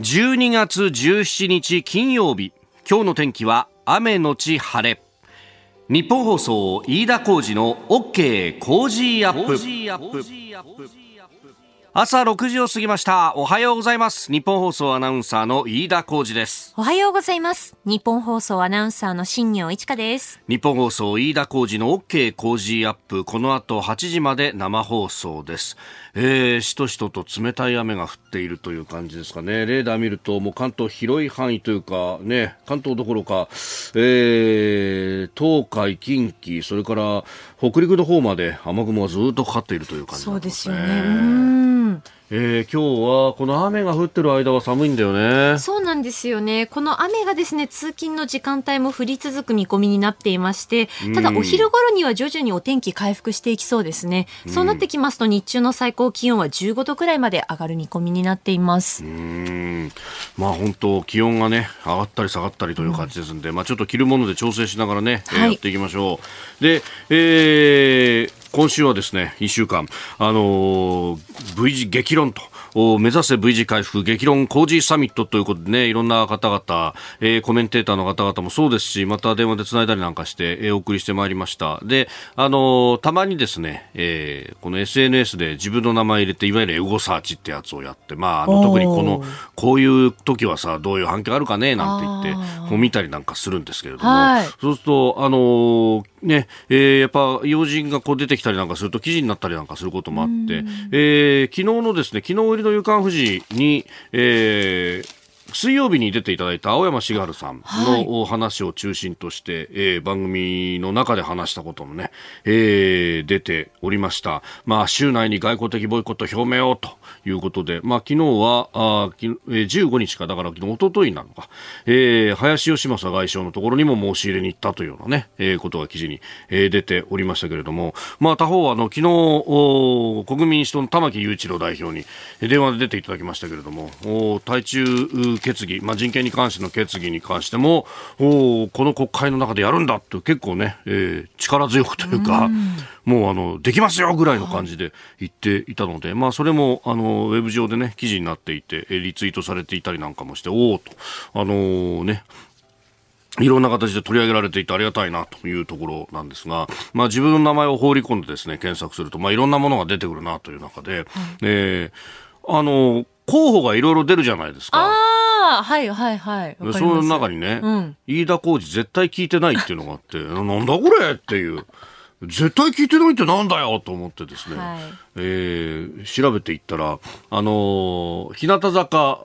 12月17日金曜日。今日の天気は雨のち晴れ。ニッポン放送飯田浩司の OK Cozy up。朝6時を過ぎました。おはようございます。ニッポン放送アナウンサーの飯田浩司です。おはようございます。ニッポン放送アナウンサーの新行市佳です。ニッポン放送飯田浩司の OK Cozy up。この後8時まで生放送です。えー、しとしとと冷たい雨が降っているという感じですかね。レーダー見ると、もう関東広い範囲というか、ね、関東どころか、えー、東海、近畿、それから北陸の方まで雨雲がずっとかかっているという感じですね。そうですよね。えー、今日はこの雨が降ってる間は寒いんだよね。そうなんですよね。この雨がですね、通勤の時間帯も降り続く見込みになっていまして、ただお昼頃には徐々にお天気回復していきそうですね。うそうなってきますと日中の最高気温は15度くらいまで上がる見込みになっています。うんまあ本当気温がね、上がったり下がったりという感じですんで、うん、まあちょっと着るもので調整しながらね、はい、やっていきましょう。で、えー、今週はですね、1週間、あのー、V 字激論と、目指せ V 字回復激論工事サミットということでね、いろんな方々、えー、コメンテーターの方々もそうですし、また電話で繋いだりなんかして、えー、お送りしてまいりました。で、あのー、たまにですね、えー、この SNS で自分の名前入れて、いわゆるエゴサーチってやつをやって、まあ、あの特にこの、こういう時はさ、どういう反響あるかね、なんて言って、見たりなんかするんですけれども、はい、そうすると、あのー、ね、えー、やっぱ要人がこう出てきたりなんかすると記事になったりなんかすることもあって、えー、昨日のですね、昨日入りの夕刊富士に、えー、水曜日に出ていただいた青山茂春さんの話を中心として、はい、えー、番組の中で話したこともね、えー、出ておりました。まあ、週内に外交的ボイコット表明をということで、まあ、昨日は、あきえー、15日か、だから昨日、一昨日なのか、えー、林芳正外相のところにも申し入れに行ったというようなね、えー、ことが記事に、えー、出ておりましたけれども、まあ、他方、あの、昨日、お国民民主党の玉木雄一郎代表に電話で出ていただきましたけれども、お対中決議、まあ、人権に関しての決議に関しても、おこの国会の中でやるんだって結構ね、えー、力強くというか、うもうあの、できますよぐらいの感じで言っていたので、はい、まあ、それも、あの、ウェブ上でね、記事になっていて、リツイートされていたりなんかもして、おおと、あのー、ね、いろんな形で取り上げられていてありがたいなというところなんですが、まあ自分の名前を放り込んでですね、検索すると、まあいろんなものが出てくるなという中で、えー、あの、候補がいろいろ出るじゃないですか。ああ、はいはいはい。その中にね、うん、飯田浩二絶対聞いてないっていうのがあって、なんだこれっていう。絶対聞いてないってなんだよと思ってですね、はい、えー、調べていったら、あのー、日向坂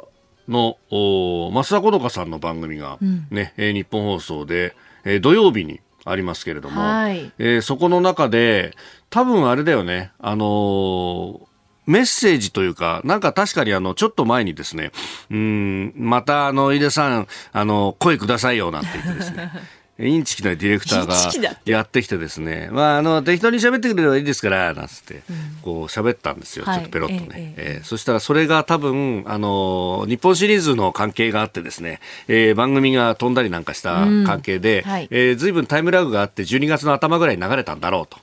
の増田好花さんの番組がね、うん、日本放送で、えー、土曜日にありますけれども、はい、えー、そこの中で、多分あれだよね、あのーメッセージというか、なんか確かにあの、ちょっと前にですね、うん、またあの、井出さん、あの、声くださいよなんて言ってですね、インチキなディレクターがやってきてですね、まあ、あの、適当に喋ってくれればいいですから、なんつって、こう喋ったんですよ、ちょっとペロッとね。えー、そしたらそれが多分、あの、日本シリーズの関係があってですね、えー、番組が飛んだりなんかした関係で、うんはい、えー、随分タイムラグがあって、12月の頭ぐらいに流れたんだろうと。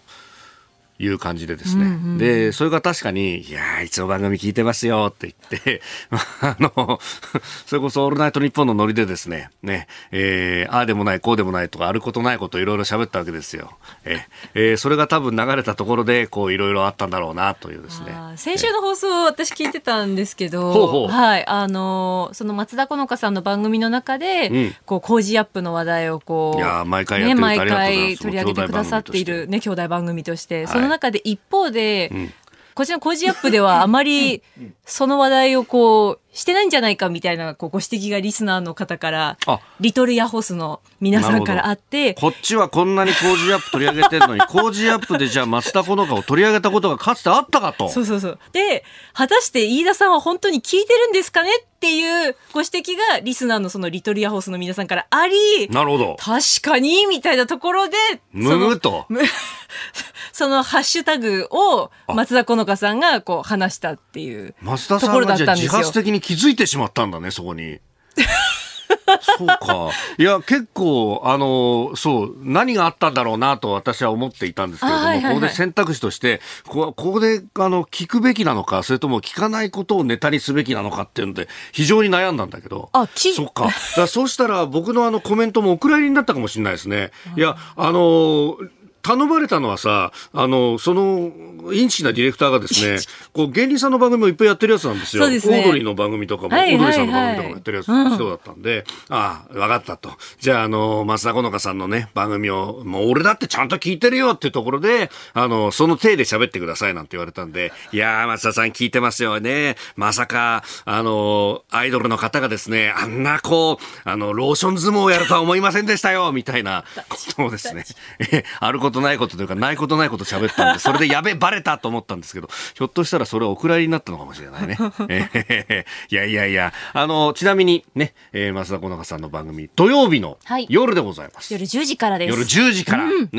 いう感じでですね。うんうん、で、それが確かに、いやいつも番組聞いてますよって言って、あの、それこそオールナイトニッポンのノリでですね、ね、えー、ああでもない、こうでもないとか、あることないこといろいろ喋ったわけですよ。ええー、それが多分流れたところで、こういろいろあったんだろうなというですね。先週の放送、私聞いてたんですけど、ほうほうはい、あの、その松田好花さんの番組の中で、うん、こう、工事アップの話題をこう、いや毎回やってね、毎回取り上げてくださっている、ね、兄弟番組として、その中で一方で、うん、こちらの工事アップではあまりその話題をこう、してないんじゃないかみたいなこうご指摘がリスナーの方から、リトルヤホスの皆さんからあって、こっちはこんなに工事アップ取り上げてるのに、工事アップでじゃあ松田好花を取り上げたことがかつてあったかと。そうそうそう。で、果たして飯田さんは本当に聞いてるんですかねっていうご指摘がリスナーのそのリトルヤホスの皆さんからあり、なるほど。確かに、みたいなところで、むむと。そのハッシュタグを松田好花さんがこう話したっていうところだったんですよ。自発的に気づいてしまったんだね、そこに。そうか。いや、結構、あの、そう、何があったんだろうなと私は思っていたんですけれども、はいはいはい、ここで選択肢として、ここで、あの、聞くべきなのか、それとも聞かないことをネタにすべきなのかっていうので、非常に悩んだんだけど。あ、そっか。だそうしたら、僕のあのコメントもお蔵入りになったかもしれないですね。いや、あの、頼まれたのはさ、あの、その、インチなディレクターがですね、こう、芸人さんの番組もいっぱいやってるやつなんですよ。すね、オードリーの番組とかも、はいはいはい、オードリーさんの番組とかもやってるやつ、人だったんで、ああ、わかったと。じゃあ、あの、松田好花さんのね、番組を、もう俺だってちゃんと聞いてるよっていうところで、あの、その体で喋ってくださいなんて言われたんで、いやー、松田さん聞いてますよね。まさか、あの、アイドルの方がですね、あんなこう、あの、ローション相撲をやるとは思いませんでしたよ、みたいなことをですね、あることないことというか、ないことないこと喋ったんで、それでやべ、バレたと思ったんですけど、ひょっとしたらそれはお蔵入りになったのかもしれないね。えー、いやいやいや、あの、ちなみにね、えー、増田好花さんの番組、土曜日の夜でございます。はい、夜10時からです。夜10時から、ね、うん、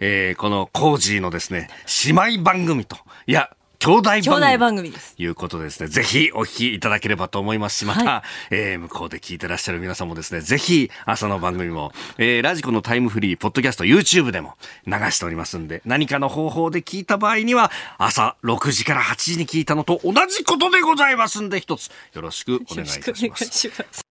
えー、このコージーのですね、姉妹番組と、いや、兄弟番組。兄弟番組です。いうことでですね、ぜひお聞きいただければと思いますし、また、はい、えー、向こうで聞いてらっしゃる皆さんもですね、ぜひ朝の番組も、えー、ラジコのタイムフリー、ポッドキャスト、YouTube でも流しておりますんで、何かの方法で聞いた場合には、朝6時から8時に聞いたのと同じことでございますんで、一つよろしくお願いいたします。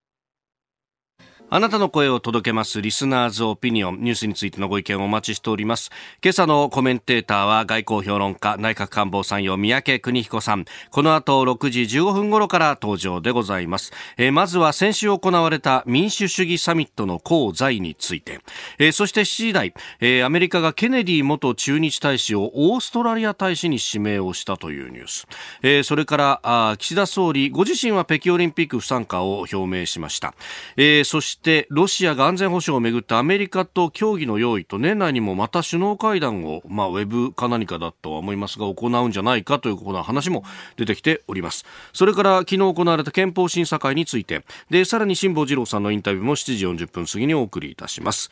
あなたの声を届けますリスナーズオピニオンニュースについてのご意見をお待ちしております。今朝のコメンテーターは外交評論家内閣官房参与三宅邦彦さん。この後6時15分頃から登場でございます。えー、まずは先週行われた民主主義サミットの功罪について、えー、そして7時台、えー、アメリカがケネディ元駐日大使をオーストラリア大使に指名をしたというニュース。えー、それからあ岸田総理ご自身は北京オリンピック不参加を表明しました。えー、そしてしてロシアが安全保障をめぐってアメリカと協議の用意と年内にもまた首脳会談を、まあ、ウェブか何かだとは思いますが行うんじゃないかというこの話も出てきておりますそれから昨日行われた憲法審査会についてでさらに辛坊治郎さんのインタビューも7時40分過ぎにお送りいたします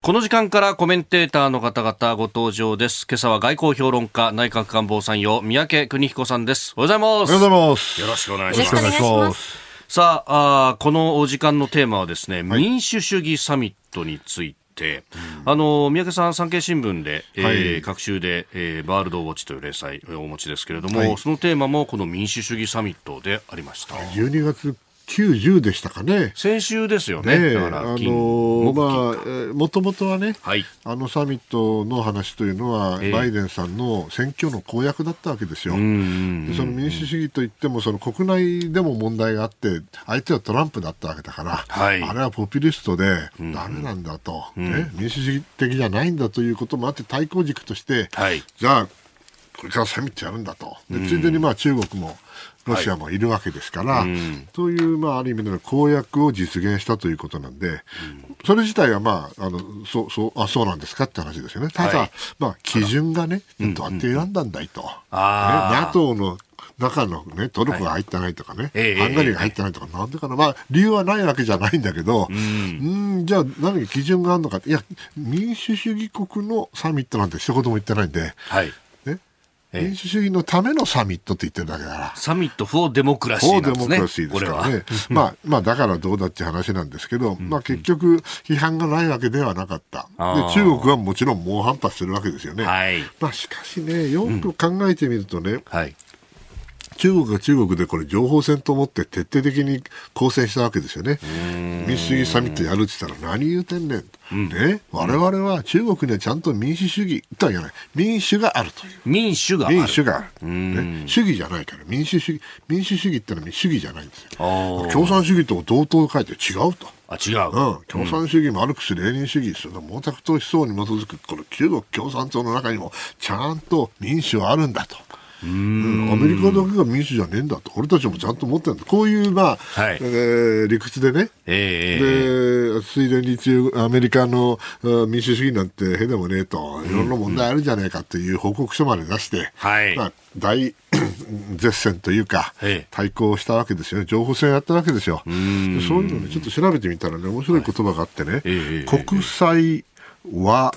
この時間からコメンテーターの方々ご登場です。今朝は外交評論家、内閣官房参与、三宅邦彦さんです。おはようございます。おはようございます。よろしくお願いします。よろしくお願いします。さああこのお時間のテーマはですね、はい、民主主義サミットについて、うん、あの三宅さん、産経新聞で、えー、はい、各週で、えー、ワールドウォッチという連載をお持ちですけれども、はい、そのテーマもこの民主主義サミットでありました。12月90でしたかね。先週ですよね。ねだからあのー、まあ、もともとはね、はい、あのサミットの話というのは、えー、バイデンさんの選挙の公約だったわけですよ。でその民主主義といっても、その国内でも問題があって、相手はトランプだったわけだから、はい、あれはポピュリストで、ダメなんだと、ね、民主主義的じゃないんだということもあって、対抗軸として、はい、じゃあ、これからサミットやるんだと。でついでにまあ中国もロシアもいるわけですから、はい、という、まあ、ある意味での公約を実現したということなんで、うん、それ自体は、まあ、あのそうそうあそうなんですかって話ですよね。ただ、はい、まあ、基準がね、どうやって選んだんだいと。うんうん、ね、NATO の中のね、トルコが入ってないとかね、はい、ハンガリーが入ってないとか、なんでかな、まあ、理由はないわけじゃないんだけど、うん、んじゃあ、何か基準があるのかいや、民主主義国のサミットなんて一言も言ってないんで、はい、民主主義のためのサミットって言ってるだけだから。 Summit for Democracy、ね、 for Democracy ですからね。まあ、まあ、だからどうだって話なんですけど、まあ結局、批判がないわけではなかった。で、中国はもちろん猛反発するわけですよね。はい、まあしかしね、よく考えてみるとね、うんはい、中国が中国でこれ情報戦と思って徹底的に抗戦したわけですよね。民主主義サミットやるって言ったら何言うてんねん。うん、ね、我々は中国にはちゃんと民主主義とは言わない。民主があるという。民主がある。民主がある。ね、主義じゃないから。民主主義、民主主義ってのは主義じゃないんですよ。共産主義と同等書いて違うと。あ違う、うん、共産主義、マルクス・レーニン主義、その毛沢東思想に基づくこの中国共産党の中にもちゃんと民主はあるんだと。うん、アメリカだけが民主じゃねえんだと。俺たちもちゃんと思ってるんだ。こういう、まあはい、えー、理屈でね、えー、でついでに中アメリカの民主主義なんてへでもねえと。いろんな問題あるじゃねえかという報告書まで出して、はい。まあ、大 絶戦というか、対抗したわけですよね、情報戦やったわけですよ、そういうのね、ちょっと調べてみたらね、面白い言葉があってね、はい、国際和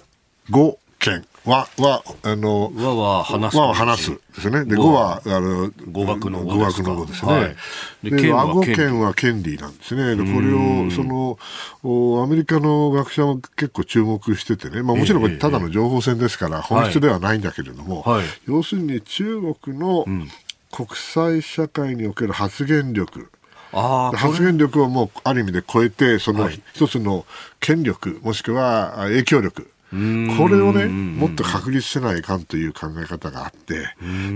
語圏は、は、あの、和は話す。和は話すですね。で、語は、あの、語学の語学の語ですね。はい、で、和語圏は権利なんですね。で、これを、その、アメリカの学者も結構注目しててね、まあもちろんこれただの情報戦ですから、本質ではないんだけれども、はい、要するに中国の国際社会における発言力、発言力をもうある意味で超えて、その一つの権力、もしくは影響力、これをね、もっと確立せないかんという考え方があって、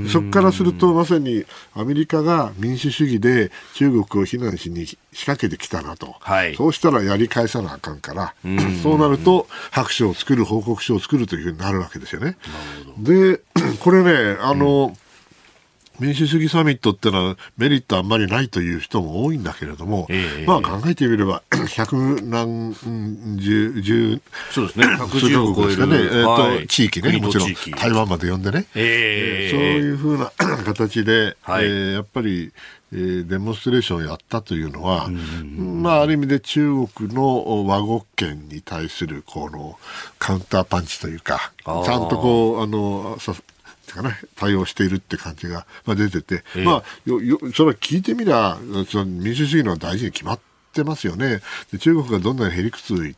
そこからすると、まさにアメリカが民主主義で中国を非難しに仕掛けてきたなと、はい、そうしたらやり返さなあかんから、そうなると、白書を作る、報告書を作るというふうになるわけですよね。で、これね、あの、うん民主主義サミットってのはメリットあんまりないという人も多いんだけれども、えー、まあ考えてみれば、百何十、十、そうですね、110を超える、ねえーと、はい、地域ね、もちろん台湾まで呼んでね、えー、そういうふうな形で、はい、えー、やっぱり、えー、デモンストレーションをやったというのは、まあ、ある意味で中国の和語圏に対するこのカウンターパンチというか、ちゃんとこう、あの、かな、対応しているって感じが、まあ、出てて、えー、まあ、よよそれは聞いてみりゃその民主主義の大事に決まってますよね。で中国がどんなにへりくつし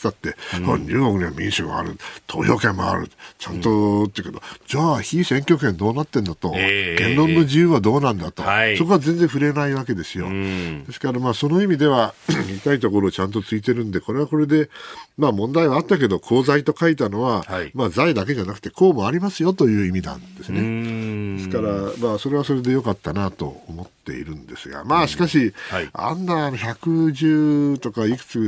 たって、うん、中国には民主がある、投票権もある、ちゃんと、うん、ってけど、じゃあ、非選挙権どうなってんだと、えー、言論の自由はどうなんだと、はい、そこは全然触れないわけですよ。うん、ですから、まあ、その意味では、痛いところをちゃんとついてるんで、これはこれで、まあ、問題はあったけど、功罪と書いたのは、はい、まあ、罪だけじゃなくて、功もありますよという意味なんですね。ですから、まあ、それはそれでよかったなと思っているんですが、まあ、しかし、はい、あんな110とかいくつ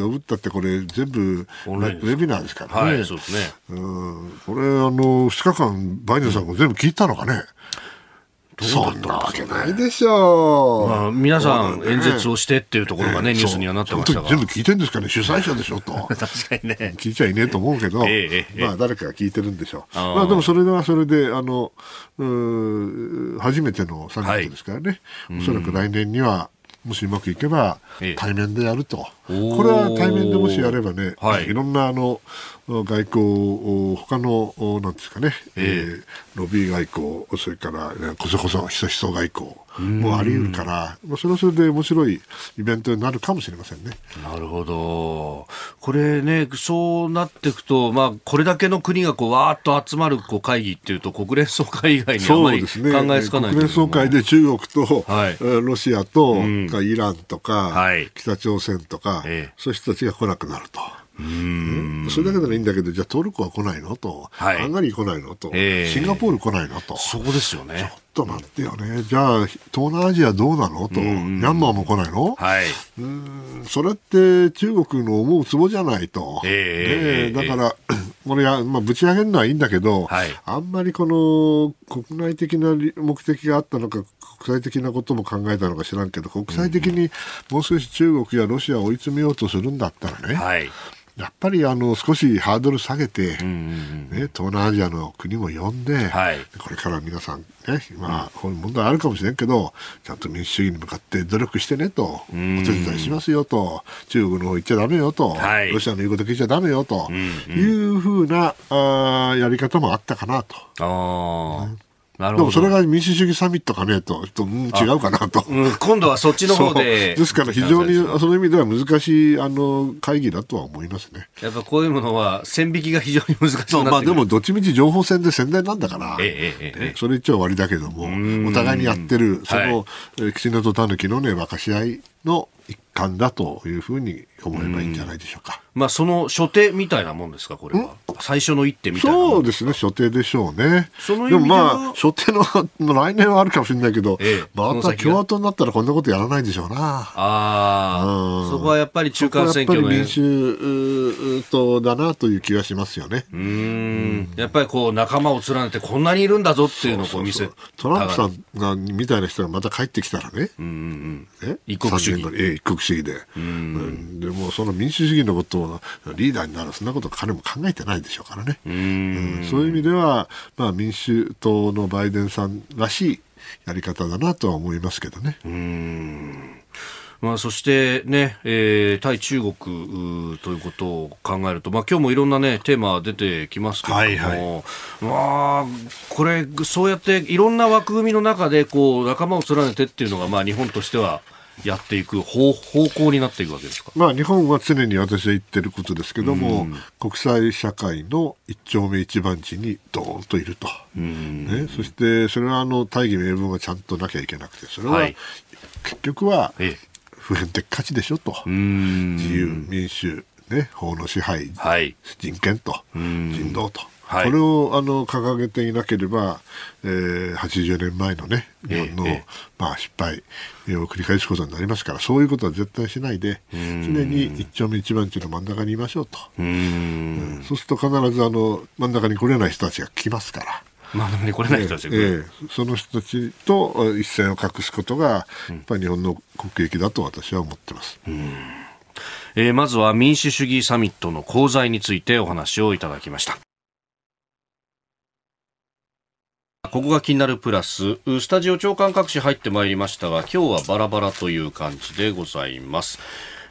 呼ぶったってこれ全部ウェビナーですからね。はい、そうですね。うん、これあの2日間バイデンさんも全部聞いたのかね？うんそんなわけないでしょう。まあ、皆さん演説をしてっていうところがね、ニュースにはなってましたが。全部聞いてるんですかね、主催者でしょと。確かにね。聞いちゃいねえと思うけど、ええ、まあ誰かが聞いてるんでしょう。まあでもそれはそれで、あの、う初めてのサミットですからね、はい、おそらく来年には、もしうまくいけば対面でやると、これは対面でもしやればね、はい、いろんなあの外交、他の、なんですかね、えー、ロビー外交、それから、こそこそひそひそ外交もあり得るから、それはそれで面白いイベントになるかもしれませんね。なるほど。これね、そうなっていくと、まあ、これだけの国がこう、わーっと集まるこう会議っていうと、国連総会以外にあまり考えつかない、ね、国連総会で中国と、はい、ロシアと、うん、イランとか、はい、北朝鮮とか、ええ、そういう人たちが来なくなると。うん。それだけならいいんだけど、じゃあトルコは来ないのと、はい、ハンガリー来ないのと、えー、シンガポール来ないのと。そうですよね。ちょっと待ってよね。じゃあ、東南アジアどうなのと、ミャンマーも来ないの？はい。うん、それって中国の思うツボじゃないと。えー、ね、だから、これや、まあ、ぶち上げるのはいいんだけど、はい、あんまりこの国内的な目的があったのか、国際的なことも考えたのか知らんけど、国際的にもう少し中国やロシアを追い詰めようとするんだったらね、はいやっぱりあの少しハードル下げて、うんうんうん、ね、東南アジアの国も呼んで、はい、これから皆さん、ね、まあ、こういう問題あるかもしれんけど、ちゃんと民主主義に向かって努力してねと、お手伝いしますよと、中国の方行っちゃだめよと、はい、ロシアの言うこと聞いちゃだめよというふうなあやり方もあったかなと。あでもそれが民主主義サミットかねと、とうん、違うかなと、うん、今度はそっちの方で。ですから非常にその意味では難しいあの会議だとは思いますね。やっぱこういうものは線引きが非常に難しいまあでもどっちみち情報戦で宣伝なんだから、ええええ、それ言っちゃ終わりだけども、お互いにやってる、その、はい、キツネとタヌキのね、分かし合いの一環だというふうに思えばいいんじゃないでしょうか。うまあ、その所定みたいなもんですか、これは？最初の一手みたいなそうですね、所定でしょうね。そのでもまあ、所定の来年はあるかもしれないけど、ええ、また共和党になったらこんなことやらないでしょうな。ああ、そこはやっぱり中間選挙の。民主党だなという気がしますよね。うん。やっぱりこう、仲間を連ねてこんなにいるんだぞっていうのをこう見せトランプさんがみたいな人がまた帰ってきたらね。うんうんうん。一国主義。え一国主義で。うん、でもその民主主義のことをリーダーになるそんなこと彼も考えてないでしょうからね、うん、そういう意味では、まあ、民主党のバイデンさんらしいやり方だなとは思いますけどね。うん。まあ、そしてね、えー、対中国ということを考えると、まあ、今日もいろんなね、テーマ出てきますけれども、はいはい、まあ、これ、そうやっていろんな枠組みの中で、こう、仲間を連ねてっていうのが、まあ、日本としては、やっていく方方向になっていくわけですか、まあ、日本は常に私は言ってることですけども、うん、国際社会の一丁目一番地にどーんといると、うん、ね、そしてそれはあの大義名分がちゃんとなきゃいけなくてそれは、結局は普遍的価値でしょと、自由民主、ね、法の支配、はい、人権と人道と。はい、これをあの掲げていなければ、えー、80年前のね日本の、ええ、まあ、失敗を繰り返すことになりますからそういうことは絶対しないで常に一丁目一番地の真ん中にいましょうと。うん、そうすると必ずあの真ん中に来れない人たちが来ますから。真ん中に来れない人たちが、えー、その人たちと一線を画すことが、やっぱり日本の国益だと私は思ってます。えー、まずは民主主義サミットの功罪についてお話をいただきました。ここが気になるプラス、スタジオ長官各紙入ってまいりましたが、今日はバラバラという感じでございます。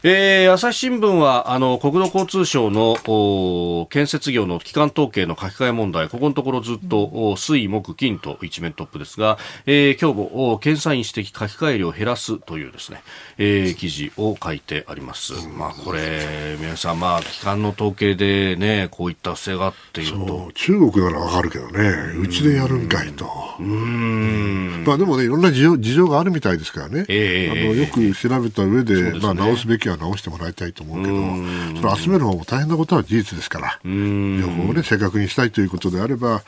えー、朝日新聞はあの国土交通省の建設業の基幹統計の書き換え問題、ここのところずっと水、木、金と一面トップですが、えー、今日も検査員指摘書き換え量を減らすというですね、えー、記事を書いてあります。まあこれ皆さんまあ基幹の統計でねこういった不正があっていうと中国ならわかるけどね、うちでやるんかいと。うん。まあでもねいろんな事情事情があるみたいですからね。えー、あのよく調べた上で、ね、まあ直すべきは直してもらいたいと思うけど、それ集める方も大変なことは事実ですから、情報をね、正確にしたいということであれば、やっ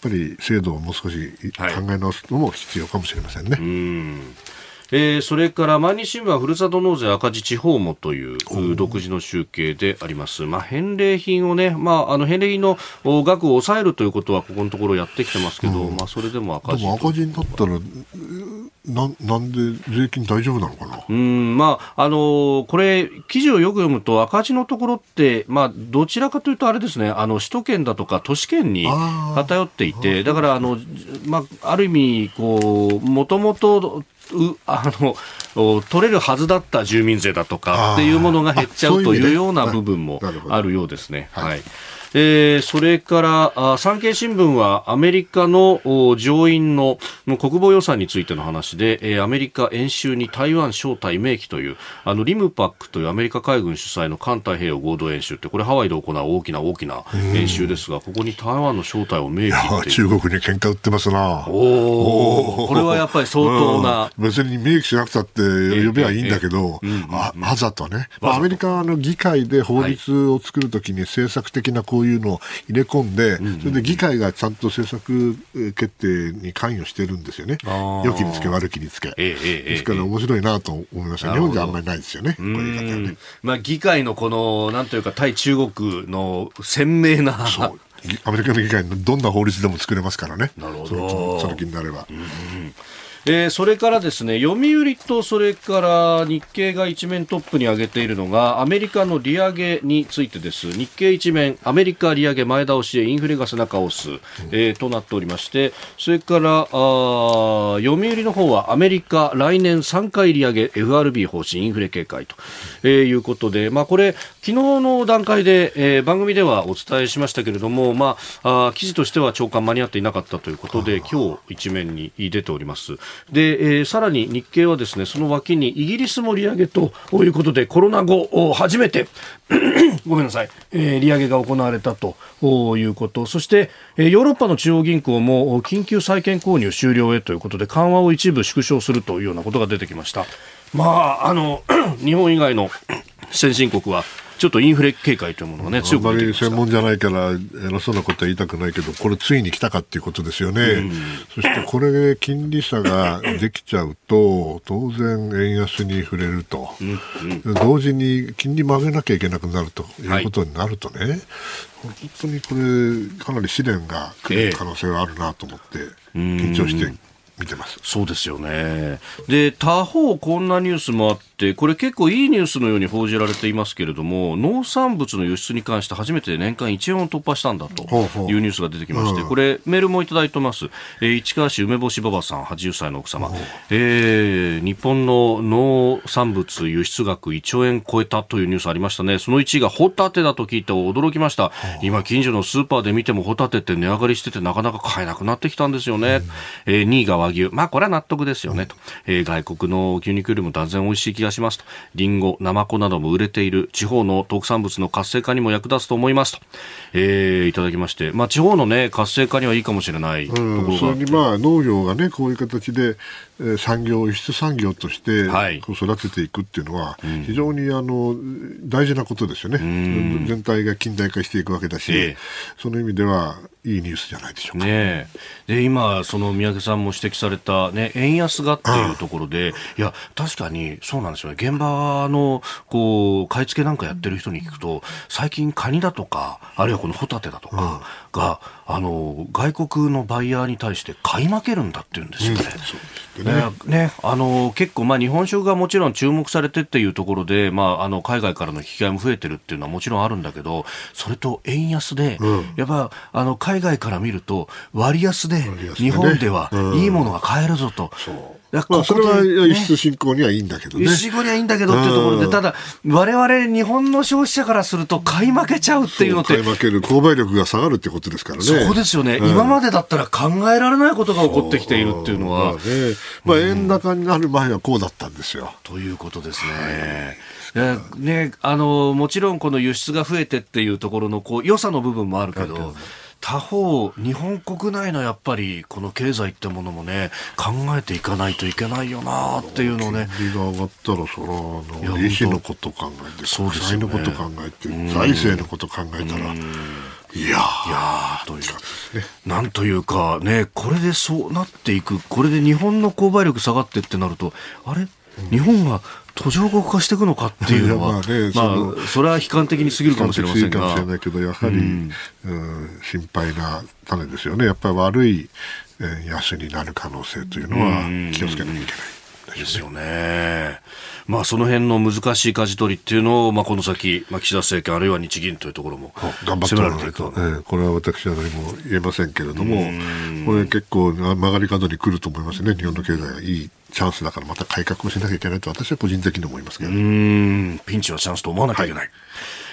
ぱり制度をもう少し考え直すのも必要かもしれませんね。はいえー、それから毎日新聞はふるさと納税赤字地方もという独自の集計であります。まあ、返礼品をね、まあ、あの返礼品の額を抑えるということはここのところやってきてますけど、うん、まあ、それでも赤字。でも赤字になったら、ななんで税金大丈夫なのかな？うんまああのー、これ、記事をよく読むと赤字のところって、まあ、どちらかというとあれですねあの首都圏だとか都市圏に偏っていてだからあの、まあ、ある意味こうもともとうあの取れるはずだった住民税だとかっていうものが減っちゃうというような部分もあるようですね。はいえー、それから産経新聞はアメリカの上院の国防予算についての話で、えー、アメリカ演習に台湾招待明記というあのリムパックというアメリカ海軍主催の環太平洋合同演習ってこれハワイで行う大きな大きな演習ですがここに台湾の招待を明記って中国に喧嘩売ってますな。おおこれはやっぱり相当な、うん、別に明記しなくたって呼べばいいんだけど、あわざとね、まあ、アメリカの議会で法律を作るときに政策的なこういうのを入れ込んで、それで議会がちゃんと政策決定に関与してるんですよね。良きにつけ悪きにつけ。ですから面白いなと思いました。日本じゃあんまりないですよね。こういう方ね。まあ議会のこの、なんというか対中国の鮮明な。アメリカの議会のどんな法律でも作れますからね。なるほど。その気になれば。うんえー、それからですね読売とそれから日経が一面トップに挙げているのがアメリカの利上げについてです。日経一面アメリカ利上げ前倒しでインフレが背中を押す、えー、となっておりましてそれからあ読売の方はアメリカ来年3回利上げ FRB 方針インフレ警戒と、えー、いうことで、まあ、これ昨日の段階で、えー、番組ではお伝えしましたけれども、まあ、あ記事としては長官間に合っていなかったということで今日一面に出ております。で、えー、さらに日経はですね、その脇にイギリスも利上げということで、コロナ後初めて ごめんなさい、えー、利上げが行われたということ、そして、えー、ヨーロッパの中央銀行も緊急債券購入終了へということで、緩和を一部縮小するというようなことが出てきました。まあ、あの、日本以外の先進国は、ちょっとインフレ警戒というものがね、強くあまり専門じゃないから、偉そうなことは言いたくないけど、これ、ついに来たかっていうことですよね。うん、そしてこれで金利差ができちゃうと、当然、円安に触れると、うんうん、同時に金利曲げなきゃいけなくなるということになるとね、はい、本当にこれ、かなり試練が来る可能性があるなと思って、緊張して見てます。そうですよね。で他方こんなニュースもあって、これ結構いいニュースのように報じられていますけれども、農産物の輸出に関して初めて年間1円を突破したんだというニュースが出てきまして、これメールもいただいてます。えー、市川市梅干しばばさん、80歳の奥様。えー、日本の農産物輸出額1兆円超えたというニュースありましたね。その1位がホタテだと聞いて驚きました。今、近所のスーパーで見てもホタテって値上がりしててなかなか買えなくなってきたんですよね。うん、えー、2位が和牛。まあ、これは納得ですよね。と。えー、外国の牛肉よりも断然美味しい気がしますと。リンゴ、ナマコなども売れている地方の特産物の活性化にも役立つと思いますと。えー、いただきまして。まあ、地方のね、活性化にはいいかもしれないところが、うん、それにまあ、農業がね、こういう形で、産業、輸出産業として育てていくっていうのは、非常にあの大事なことですよね、全体が近代化していくわけだし、えー、その意味ではいいニュースじゃないでしょうか。ね、で今、その三宅さんも指摘された、ね、円安がっていうところで、いや、確かにそうなんですよね、現場のこう買い付けなんかやってる人に聞くと、最近、カニだとか、あるいはこのホタテだとかが、うん、あの外国のバイヤーに対して買い負けるんだっていうんですよね。うん、ねね。あの結構、まあ、日本食がもちろん注目されてっていうところで、まあ、あの海外からの引き換えも増えてるっていうのはもちろんあるんだけど、それと円安で、うん、やっぱあの海外から見ると割安で日本ではいいものが買えるぞと。まあ、それは輸出振興にはいいんだけどね。輸出振興にはいいんだけどっていうところで、ただ、我々日本の消費者からすると買い負けちゃうっていうのって。買い負ける、購買力が下がるってことですからね。そうですよね、うん、今までだったら考えられないことが起こってきているっていうのは。まあ、ね、まあ、円高になる前はこうだったんですよ。ということですね。ね、あのもちろんこの輸出が増えてっていうところのこう良さの部分もあるけど、他方、日本国内のやっぱりこの経済ってものもね、考えていかないといけないよなっていうのをね。金利が上がったら、そら、あの、利子のこと考えて、そうですね、のこと考えて、財政のこと考えたら、いやいやという、ね、なんというかね、これでそうなっていく、これで日本の購買力下がってってなると、あれ、日本が途上国化していくのかっていうのは、まあね、まあ、それは悲観的に過ぎるかもしれませんが。かもしれないけど、やはり、うん、うん心配な種ですよね。やっぱり悪い、えー、安になる可能性というのは気をつけなきゃいけない。ですよね。まあ、その辺の難しい舵取りっていうのを、まあ、この先、まあ、岸田政権あるいは日銀というところも頑張ってもらわないと、えー、これは私は何も言えませんけれども、これ結構曲がり角に来ると思いますね、日本の経済がいいチャンスだからまた改革をしなきゃいけないと私は個人的に思いますけど、ね、ピンチはチャンスと思わなきゃいけない。はい、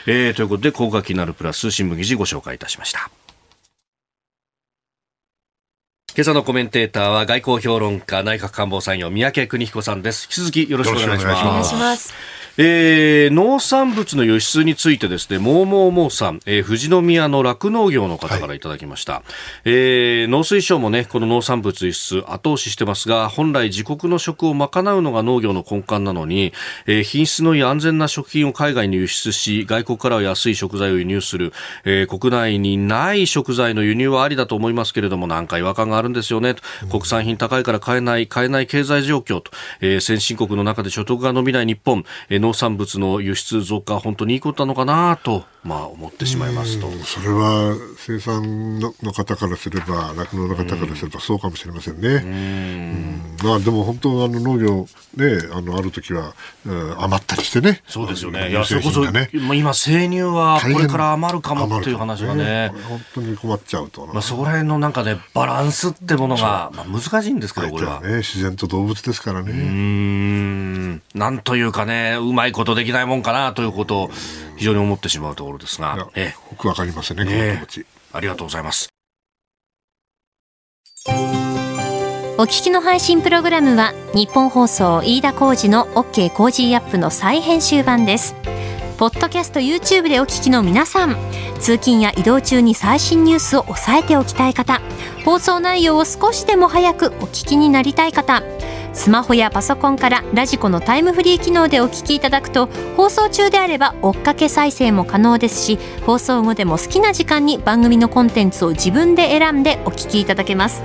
えー、ということで、高価気になるプラス新聞記事ご紹介いたしました。今朝のコメンテーターは外交評論家内閣官房参与三宅邦彦さんです。引き続きよろしくお願いします。えー、農産物の輸出についてですね、もうもうもうさん、えー、富士宮の酪農業の方からいただきました。はい、えー、農水省もね、この農産物輸出後押ししてますが、本来自国の食を賄うのが農業の根幹なのに、えー、品質のいい安全な食品を海外に輸出し、外国からは安い食材を輸入する、えー、国内にない食材の輸入はありだと思いますけれども、なんか違和感があるんですよね。うん、国産品高いから買えない、買えない経済状況と、えー、先進国の中で所得が伸びない日本、えー農産物の輸出増加、本当にいいことなのかなと、まあ、思ってしまいますと。それは生産の方からすれば、酪農の方からすればそうかもしれませんね。うんまあ、でも本当あの農業、ね、あのある時は、うん、余ったりしてね。そうですよね。いや、それこそ、ね、今、生乳はこれから余るかもっていう話がね。本当に困っちゃうと。まあ、そこら辺のなんかね、バランスってものが、まあ、難しいんですけど、これは。ね、自然と動物ですからね。うん。なんというかね、うまいことできないもんかなということを非常に思ってしまうところですが。ええ、よくわかりますね、この気持ち。ありがとうございます。お聞きの配信プログラムは日本放送飯田浩司の OK コージーアップの再編集版です。ポッドキャスト YouTube でお聞きの皆さん通勤や移動中に最新ニュースを押さえておきたい方放送内容を少しでも早くお聞きになりたい方スマホやパソコンからラジコのタイムフリー機能でお聞きいただくと放送中であれば追っかけ再生も可能ですし放送後でも好きな時間に番組のコンテンツを自分で選んでお聞きいただけます。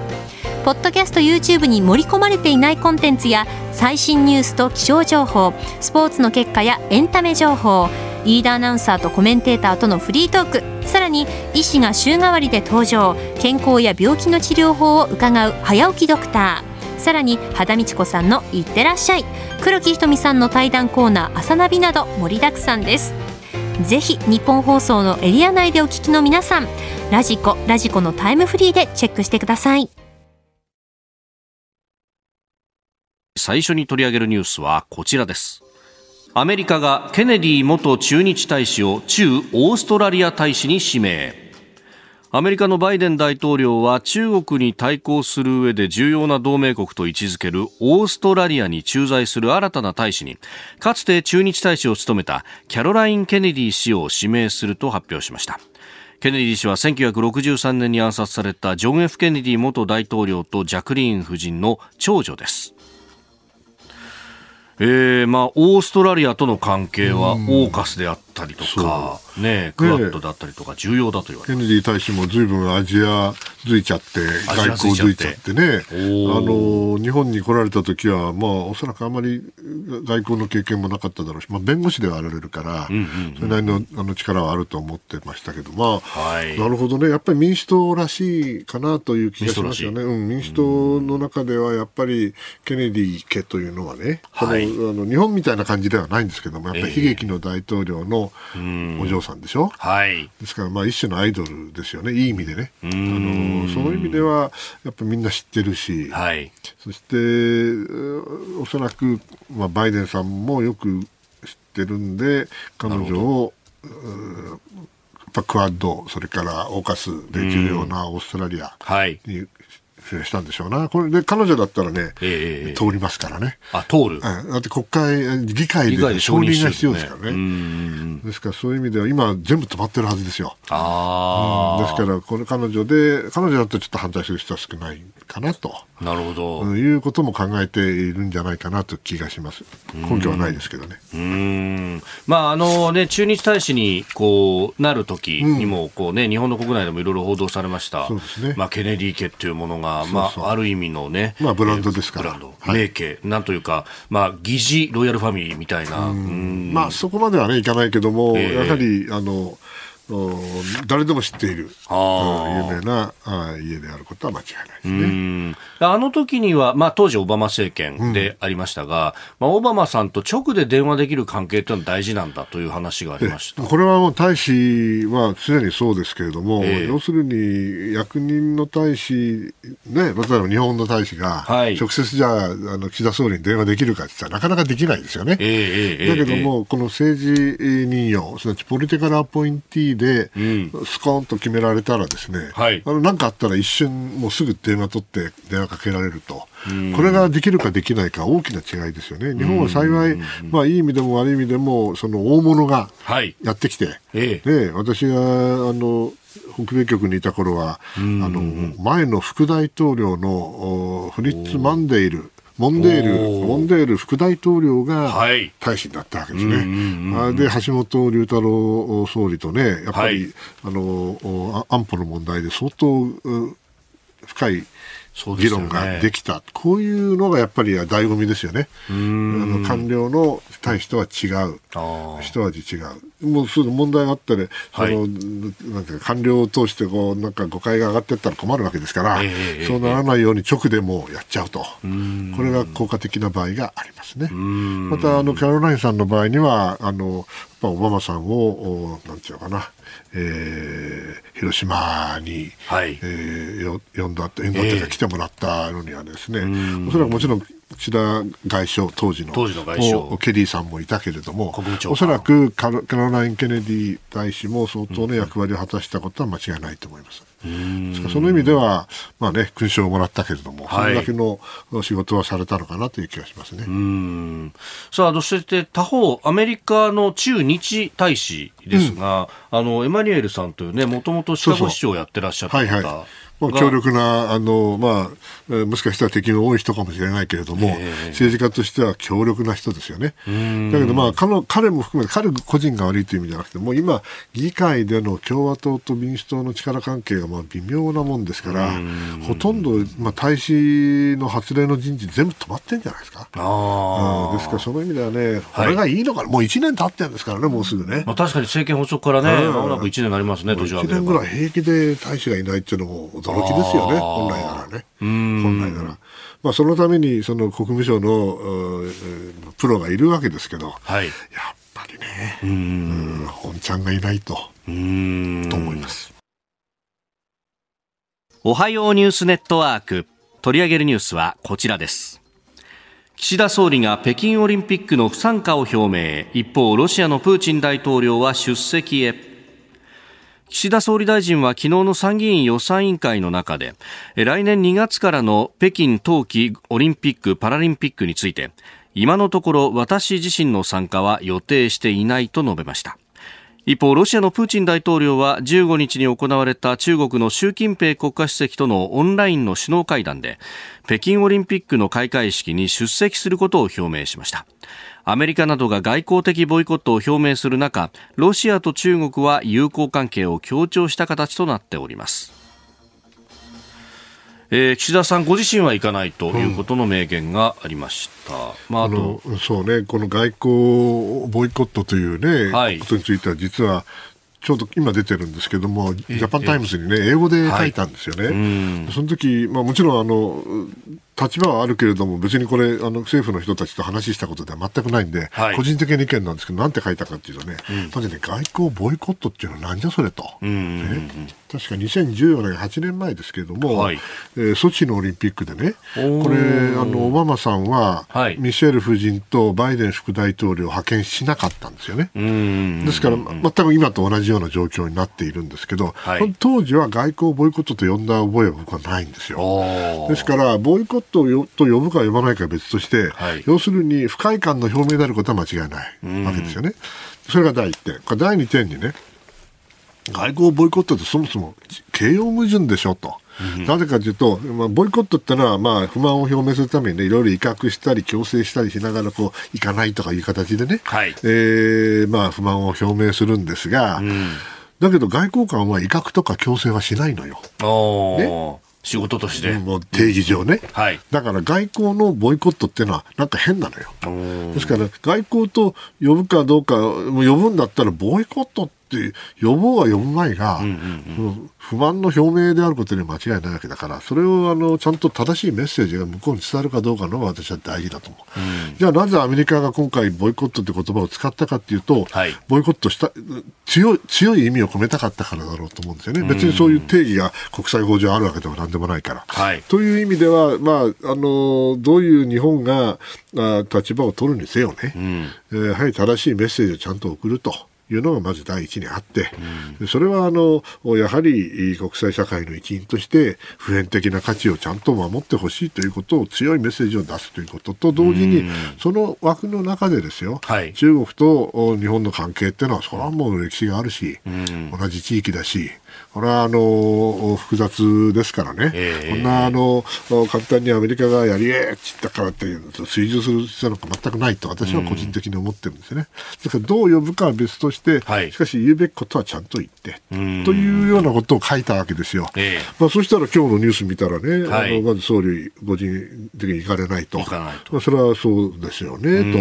ポッドキャスト YouTube に盛り込まれていないコンテンツや最新ニュースと気象情報スポーツの結果やエンタメ情報リーダーアナウンサーとコメンテーターとのフリートークさらに医師が週替わりで登場健康や病気の治療法を伺う早起きドクターさらに肌道子さんの「いってらっしゃい」黒木ひとみさんの対談コーナー「朝ナビ」など盛りだくさんです。ぜひ日本放送のエリア内でお聞きの皆さんラジコラジコのタイムフリーでチェックしてください。最初に取り上げるニュースはこちらです。アメリカがケネディ元駐日大使を駐オーストラリア大使に指名。アメリカのバイデン大統領は中国に対抗する上で重要な同盟国と位置づけるオーストラリアに駐在する新たな大使にかつて駐日大使を務めたキャロライン・ケネディ氏を指名すると発表しました。ケネディ氏は1963年に暗殺されたジョン・ F・ ケネディ元大統領とジャクリーン夫人の長女です。えーまあ、オーストラリアとの関係はオーカスであったりとか、ね、クワッドだったりとか重要だと言われケネディ大使もずいぶんアジアづいちゃって、外交づいちゃってね、あの、日本に来られた時は、まあ、おそらくあまり外交の経験もなかっただろうし、まあ、弁護士ではあられるから、それなりのあの力はあると思ってましたけど、まあ、はい、なるほどね、やっぱり民主党らしいかなという気がしますよね。うん、民主党の中ではやっぱりケネディ家というのはね、はい、のあの日本みたいな感じではないんですけども、やっぱり悲劇の大統領のお嬢さんでしょ？はい、ですから、まあ、一種のアイドルですよね、いい意味でね。あのその意味では、やっぱみんな知ってるし、はい、そして、おそらく、まあ、バイデンさんもよく知ってるんで、彼女を、クアッド、それからオーカスで重要なオーストラリアにしたんでしょうな。これで彼女だったらね、えー、通りますからね。あ、通る。だって国会、議会で承認が必要ですからね。ですからそういう意味では今全部止まってるはずですよ。ああ、うん、ですからこの彼女で、彼女だとちょっと反対する人は少ないかなと。なるほど。いうことも考えているんじゃないかなという気がします。根拠はないですけどね。うん。まああのね、駐日大使にこうなる時にもこうね、日本の国内でもいろいろ報道されました。そうですね。まあケネディ家っていうものが、まあある意味のね、まあブランドですから。名家、なんというか、まあ疑似ロイヤルファミリーみたいな。うんまあそこまではねいかないけども、えー、やはりあの。誰でも知っている。有名な家であることは間違いないですね。あの時には、まあ、当時オバマ政権でありましたが、うん、まあ、オバマさんと直で電話できる関係というのは大事なんだという話がありました。これはもう大使は常にそうですけれども、えー、要するに役人の大使、ね、例えば日本の大使が直接じゃあ,、あの岸田総理に電話できるかって言ったらなかなかできないですよね。えー、だけども、この政治任用、すなわちポリティカルアポインティーで、スコーンと決められたらですね、はい、あのなんかあったら一瞬もうすぐ電話取って電話かけられると。これができるかできないか大きな違いですよね。日本は幸い、まあいい意味でも悪い意味でも、その大物がやってきて、はいええ、私が、あの、北米局にいた頃は、あの、前の副大統領のフリッツ・マンデイル、モンデール、モンデール副大統領が大使になったわけですね。はい、で、橋本龍太郎総理とね、やっぱり、はい、あの、安保の問題で相当深い議論ができた、ね、こういうのがやっぱり醍醐味ですよね。あの官僚の対人は違う、一味違う。もうその問題があったら、はい、そのなんていうか官僚を通してこうなんか誤解が上がっていったら困るわけですから、えー、そうならないように直でもやっちゃうと、これが効果的な場合がありますね。またあのキャロラインさんの場合にはあのぱオバマさんを、なんていうのかな、えー、広島に、はい、えー、呼んだ、呼んだというか来てもらったのにはですね、えー、おそらくもちろん岸田外相、当時の当時の外相。ケリーさんもいたけれども、おそらくカロライン・ケネディ大使も相当の役割を果たしたことは間違いないと思います。その意味では、まあね、勲章をもらったけれども、はい、それだけの仕事はされたのかなという気がしますね。さあ、そして他方、アメリカの駐日大使ですが、うん、あの、エマニュエルさんというね、もともとシカゴ市長をやってらっしゃった方。はいはい。まあ、強力な、あの、まあ、もしかしたら敵の多い人かもしれないけれども、政治家としては強力な人ですよね。だけど、まあ、彼彼も含めて、彼個人が悪いという意味じゃなくて、もう今、議会での共和党と民主党の力関係がまあ微妙なもんですから、ほとんど、まあ、大使の発令の人事全部止まってんじゃないですか。あですから、その意味ではね、これがいいのかな、はい、もう1年経ってるんですからね、もうすぐね。まあ、確かに政権発足からね、まもなく1年になりますね、年は。1年ぐらい平気で大使がいないっていうのも、驚きですよね、本来ならね。本来なら。まあ、そのためにその国務省のプロがいるわけですけど、はい、やっぱりね、うん本ちゃんがいないと、うんと思います。おはようニュースネットワーク。取り上げるニュースはこちらです。岸田総理が北京オリンピックの不参加を表明。一方、ロシアのプーチン大統領は出席へ。岸田総理大臣は昨日の参議院予算委員会の中で来年2月からの北京冬季オリンピック・パラリンピックについて今のところ私自身の参加は予定していないと述べました。一方ロシアのプーチン大統領は15日に行われた中国の習近平国家主席とのオンラインの首脳会談で北京オリンピックの開会式に出席することを表明しました。アメリカなどが外交的ボイコットを表明する中ロシアと中国は友好関係を強調した形となっております。えー、岸田さんご自身は行かないということの明言がありました、うん、まあ、あと。そうね、この外交ボイコットというね、はい、ことについては、実はちょうど今出てるんですけども、 Japan Times にね、英語で書いたんですよね。はい、その時、まあもちろんあの、立場はあるけれども、別にこれ、あの政府の人たちと話したことでは全くないんで、はい、個人的な意見なんですけど、なんて書いたかっていうとね、うん、ね、外交ボイコットっていうのはなんじゃそれと。ね、確か2014年、8年前ですけれども、はい、えー、ソチのオリンピックでね、これ、あの、オバマさんは、はい、ミシェル夫人とバイデン副大統領を派遣しなかったんですよね。ですから、全く今と同じような状況になっているんですけど、はい、当時は外交ボイコットと呼んだ覚えは僕はないんですよ。ですから、ボイコットと呼ぶか呼ばないかは別として、はい、要するに不快感の表明であることは間違いないわけですよね。それが第1点。第2点にね、外交ボイコットってそもそも形容矛盾でしょと。なぜかというと、まあ、ボイコットってのは、まあ、不満を表明するためにね、いろいろ威嚇したり、強制したりしながら、こう、行かないとかいう形でね、はい、えー、まあ、不満を表明するんですが、うん、だけど外交官は威嚇とか強制はしないのよ。ね仕事として。もう定義上ね、はい。だから外交のボイコットっていうのはなんか変なのよ。ですから外交と呼ぶかどうか、呼ぶんだったらボイコットってって呼ぼうが呼ぶ前が、うんうんうん、不満の表明であることに間違いないわけだからそれをあのちゃんと正しいメッセージが向こうに伝わるかどうかのが私は大事だと思う、うん、じゃあなぜアメリカが今回ボイコットって言葉を使ったかっていうと、はい、ボイコットした強い強い意味を込めたかったからだろうと思うんですよね、別にそういう定義が国際法上あるわけではなんでもないから。はい、という意味では、まあ、あのどういう日本があ立場を取るにせよね、うん、えー、やはり正しいメッセージをちゃんと送ると。いうのがまず第一にあって、うん、それはあのやはり国際社会の一員として普遍的な価値をちゃんと守ってほしいということを強いメッセージを出すということと同時に、その枠の中でですよ、はい、中国と日本の関係っていうのはそれはもう歴史があるし、同じ地域だしこれはあの複雑ですからね、えー、こんなあの簡単にアメリカがやりえって言ったからって追従する必要なんか全くないと私は個人的に思ってるんですよね。だからどう呼ぶかは別として、はい、しかし言うべきことはちゃんと言って、というようなことを書いたわけですよ。えー、まあ、そしたら今日のニュース見たらね、はい、あのまず総理ご人的に行かれないと。いと。まあ、それはそうですよね、と。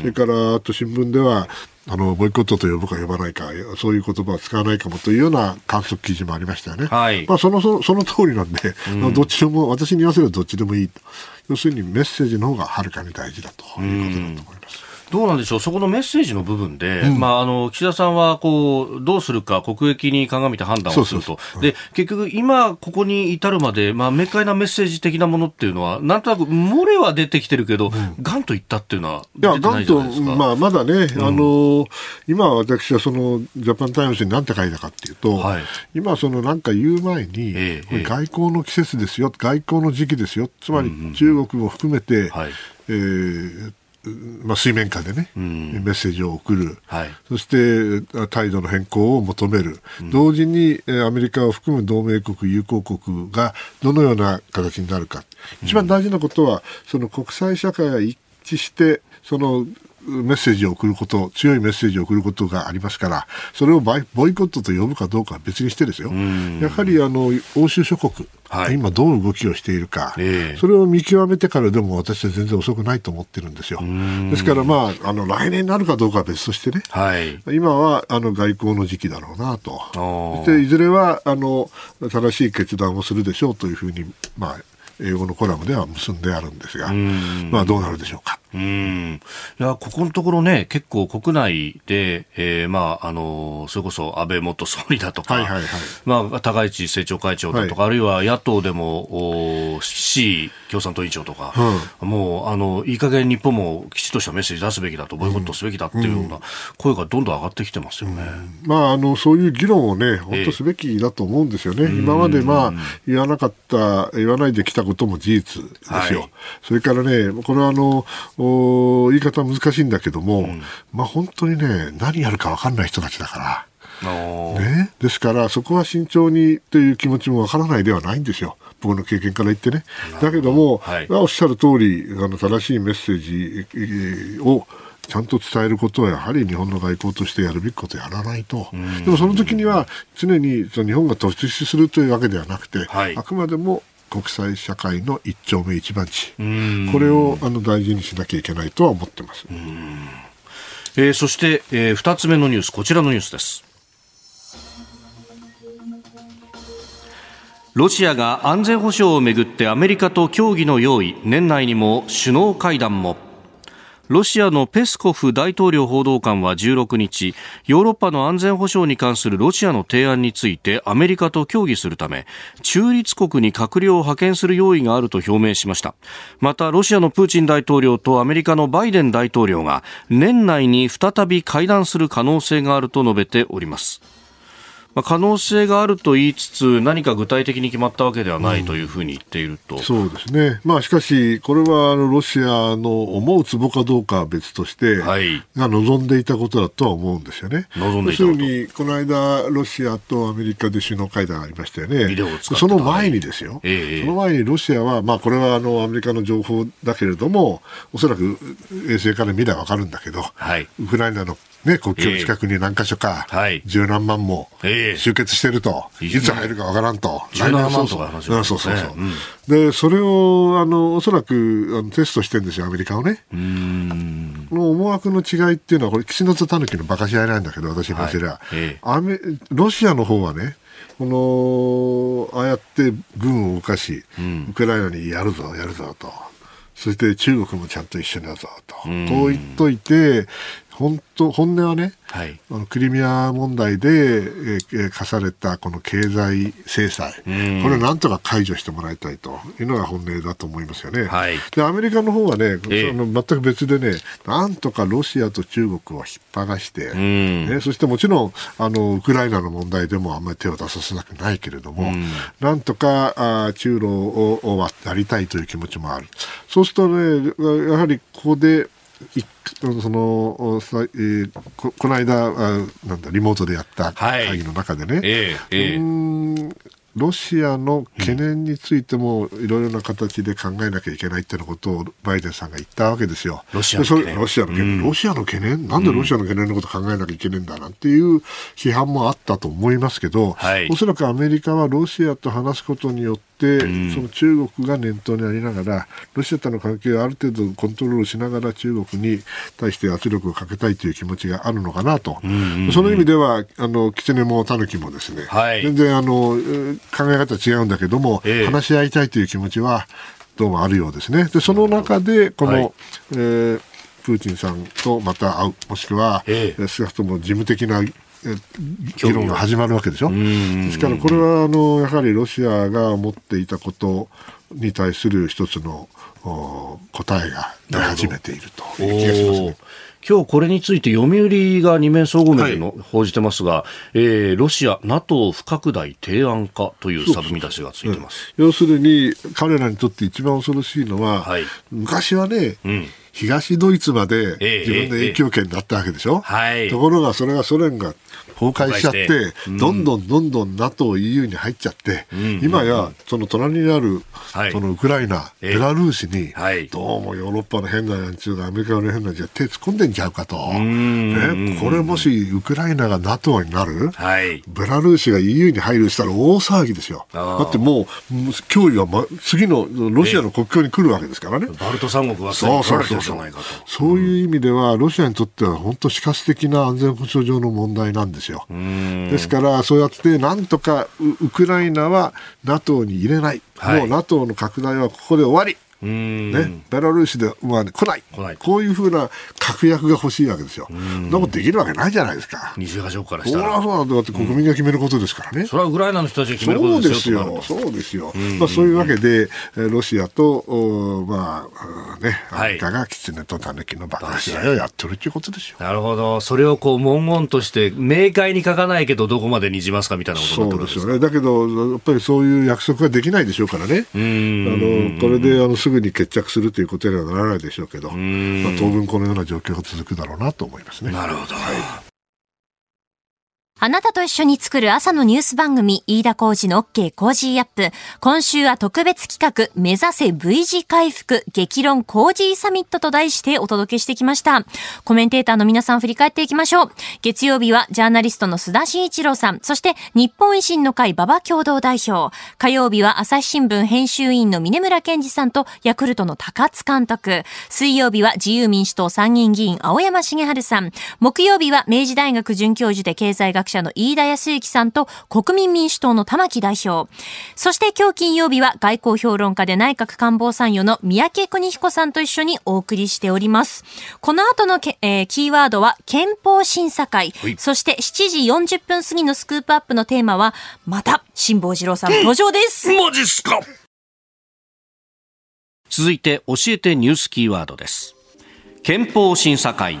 それから、あと新聞では、あのボイコットと呼ぶか呼ばないか、そういう言葉は使わないかもというような観測記事もありましたよね。はい、まあ、そのそ その通りなんで、うん、どっちでも、私に言わせればどっちでもいいと。要するにメッセージの方がはるかに大事だということだと思います。どうなんでしょう、そこのメッセージの部分で、うん、まあ、あの岸田さんはこうどうするか、国益に鑑みて判断をすると、で結局、今、ここに至るまで、まあ、明快なメッセージ的なものっていうのは、なんとなく漏れは出てきてるけど、が、うん。といったっていうのは出てないじゃないですか。まあ、まだね、うん、あの今、私はその Japan Times に何て書いたかっていうと、はい、今、そのなんか言う前に、ええ、外交の季節ですよ、外交の時期ですよ、つまり中国も含めて、はい。えー、まあ、水面下でね、うん、メッセージを送る、はい、そして態度の変更を求める、うん、同時にアメリカを含む同盟国、友好国がどのような形になるか、一番大事なことは、その国際社会が一致して、そのメッセージを送ること、強いメッセージを送ることがありますから、それをボイコットと呼ぶかどうかは別にしてですよ。やはりあの欧州諸国、はい、今どう動きをしているか、えー、それを見極めてからでも私は全然遅くないと思ってるんですよ。ですから、まあ、あの来年になるかどうかは別としてね、はい、今はあの外交の時期だろうなと、そしていずれはあの正しい決断をするでしょうというふうに、まあ、英語のコラムでは結んであるんですが、まあ、どうなるでしょうか。うん。いやここのところね、結構国内で、えーまあ、あのそれこそ安倍元総理だとか、はいはいはい。まあ、高市政調会長だとか、はい、あるいは野党でもお C 共産党委員長とか、うん、もうあのいい加減日本もきちっとしたメッセージ出すべきだと、ボイコットすべきだっていうような声がどんどん上がってきてますよね、うん、まあ、あのそういう議論をね、本当すべきだと思うんですよね、えー、今まで、まあ、言わなかった、言わないできたことも事実ですよ。はい、それからね、これはあのお言い方難しいんだけども、うん、まあ本当にね、何やるか分かんない人たちだから。ね、ですから、そこは慎重にという気持ちもわからないではないんですよ。僕の経験から言ってね。だけども、はい、おっしゃる通り、あの正しいメッセージをちゃんと伝えることはやはり日本の外交としてやるべきことやらないと。でもその時には常にその日本が突出するというわけではなくて、はい、あくまでも国際社会の一丁目一番地。これをあの大事にしなきゃいけないとは思ってます、えー、そして、えー、2つ目のニュースこちらのニュースです。ロシアが安全保障をめぐってアメリカと協議の用意年内にも首脳会談もロシアのペスコフ大統領報道官は16日ヨーロッパの安全保障に関するロシアの提案についてアメリカと協議するため中立国に閣僚を派遣する用意があると表明しました。またロシアのプーチン大統領とアメリカのバイデン大統領が年内に再び会談する可能性があると述べております。まあ、可能性があると言いつつ、何か具体的に決まったわけではないというふうに言っていると、うん、そうですね、まあ、しかし、これはあのロシアの思うツボかどうかは別として、はい、が望んでいたことだとは思うんですよね。望んでいたこと。に、この間、ロシアとアメリカで首脳会談がありましたよね、その前にですよ、えー、その前にロシアは、まあ、これはあのアメリカの情報だけれども、おそらく衛星から見れば分かるんだけど、はい、ウクライナのね、国境近くに何箇所か、十何万も集結してると、いつ入るかわからんと。十何万とか話そうそうそう。で、それを、あの、おそらくあのテストしてるんですよ、アメリカをね。うん。の思惑の違いっていうのは、これ、岸田とタヌキの馬鹿し合いなんだけど、私に言わせりゃ、アメ。ロシアの方はね、この、ああやって軍を動かし、ウクライナにやるぞ、やるぞと。そして中国もちゃんと一緒だぞと。こう言っといて、本当、本音はね、はい、あのクリミア問題で、えー、課されたこの経済制裁、これをなんとか解除してもらいたいと。いうのが本音だと思いますよね。はい、でアメリカの方はね、えー、の全く別でね、なんとかロシアと中国を引っ張らして、ね、そしてもちろんあのウクライナの問題でもあんまり手を出させなくないけれども、なんとかあ中ロを割りたいという気持ちもある。そうするとね、やはりここでそのさ、えー、ここの間あなんだリモートでやった会議の中でね、はいえーえー、ロシアの懸念についてもいろいろな形で考えなきゃいけないっていうことをバイデンさんが言ったわけですよ。ロシアの懸念。ロシアの懸念、うん、ロシアの懸念？なんでロシアの懸念のこと考えなきゃいけないんだなんていう批判もあったと思いますけど、はい、おそらくアメリカはロシアと話すことによって、うん、その中国が念頭にありながら、ロシアとの関係をある程度コントロールしながら中国に対して圧力をかけたいという気持ちがあるのかなと。その意味では、あの、キツネもタヌキもですね、はい、全然あの、考え方違うんだけども、えー、話し合いたいという気持ちは、どうもあるようですね。で、その中で、この、はい、えープーチンさんとまた会う、もしくは、ええ、少なくとも事務的な議論が始まるわけでしょ？ですからこれはあのやはりロシアが持っていたことに対する一つの答えが出始めているという気がしますね。今日これについて読売が二面総合面での、報じてますが、えー、ロシア、NATO 不拡大提案かというサブ見出しがついてます、要するに、彼らにとって一番恐ろしいのは、はい、昔はね、うん東ドイツまで自分の影響圏だったわけでしょ、ええところがそれがソ連が崩壊しちゃって、うん、どんどんどんどん NATO、EU に入っちゃって、うん、今やその隣にある、そのウクライナ、ベラルーシにどうもヨーロッパの変なやつがアメリカの変なやつが手突っ込んでんちゃうかと、ね、これもしウクライナが NATO になる、はい、ベラルーシが EU に入るしたら大騒ぎですよ。だってもう脅威は、ま、次のロシアの国境に来るわけですからね。バルト三国はそうそうそうそうそういう意味ではロシアにとっては本当死活的な安全保障上の問題なんですよ。ですからそうやってなんとかウクライナは NATO に入れない、はい、もう NATO の拡大はここで終わり。ね、ベラルーシで、まあ、来ない来ないこういうふうな確約が欲しいわけですよ。そんなことできるわけないじゃないですか。西側諸国からしたら。そだって国民が決めることですからね。それはウクライナの人たちが決めることですよ。そうですよ。そうですよ。まあ、そういうわけで、ロシアと、おまあ、ね、アメリカが狐と狸の馬鹿し合いをやってるっていうことですよ。なるほど。それをこう、文言として、明快に書かないけど、どこまでにじますかみたいなことそうですよね。だけど、やっぱりそういう約束ができないでしょうからね。あの、これで、あの、すぐに決着するということにはならないでしょうけど、まあ、当分このような状況が続くだろうなと思いますね。なるほど。はいあなたと一緒に作る朝のニュース番組、飯田浩司の OK Cozy up。今週は特別企画、目指せ V 字回復、激論コージーサミットと題してお届けしてきました。コメンテーターの皆さん振り返っていきましょう。月曜日はジャーナリストの須田慎一郎さん、そして日本維新の会馬場共同代表。火曜日は朝日新聞編集委員の峯村健司さんとヤクルトの高津監督。水曜日は自由民主党参議院議員青山繁晴さん。木曜日は明治大学准教授で経済学者の飯田康之さんと国民民主党の玉木代表。そして今日金曜日は外交評論家で内閣官房参与の三宅邦彦さんと一緒にお送りしております。この後のけ、えー、キーワードは憲法審査会。そして7時40分過ぎのスクープアップのテーマは、また辛坊治郎さん登場です。マジっすか続いて教えてニュースキーワードです。憲法審査会。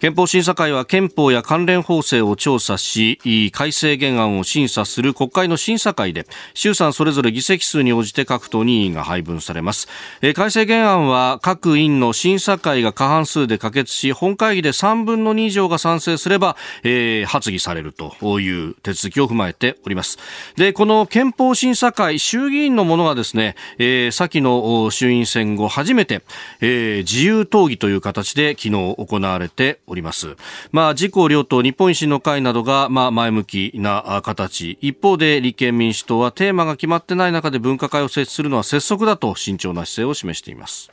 憲法審査会は憲法や関連法制を調査し改正原案を審査する国会の審査会で衆参それぞれ議席数に応じて各党に委員が配分されます。改正原案は各院の審査会が過半数で可決し本会議で3分の2以上が賛成すれば、えー、発議されるという手続きを踏まえております。でこの憲法審査会衆議院のものがですね、えー、先の衆院選後初めて、えー、自由討議という形で昨日行われております。まあ、自公両党、日本維新の会などが、まあ、前向きな形。一方で、立憲民主党はテーマが決まってない中で分科会を設置するのは拙速だと慎重な姿勢を示しています。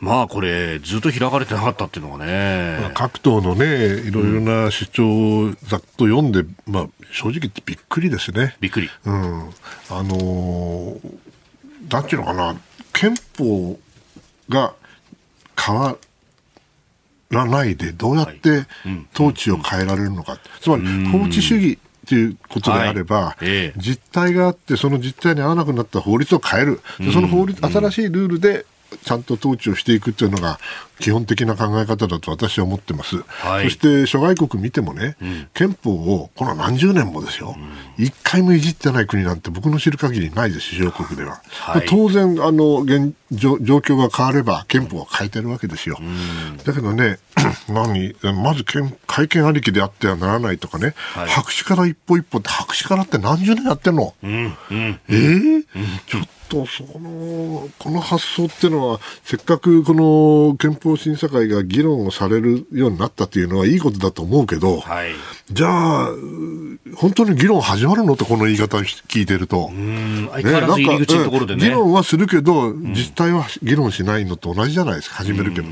まあこれ、ずっと開かれてなかったっていうのがね、まあ、各党のね、いろいろな主張をざっと読んで、まあ、正直言ってびっくりですね。びっくり。うん。あのー、なんていうのかな、憲法が変わらないでどうやって統治を変えられるのか、つまり法治主義ということであれば、実態があってその実態に合わなくなった法律を変える。その法律新しいルールでちゃんと統治をしていくというのが基本的な考え方だと私は思ってます、はい、そして諸外国見てもね、うん、憲法をこの何十年もですよ、一、うん、回もいじってない国なんて僕の知る限りないですし、諸国では。はい、当然あの現状、状況が変われば憲法は変えてるわけですよ。うん、だけどね、何まず会見ありきであってはならないとかね、はい、白紙から一歩一歩って白紙からって何十年やってんの、うん、えー、ちょっとそのこの発想っていうのはせっかくこの憲法審査会が議論をされるようになったというのはいいことだと思うけど、はい、じゃあ本当に議論始まるのってこの言い方聞いてると。ね、なんか、議論はするけど、実態は議論しないのと同じじゃないですか、始めるけど。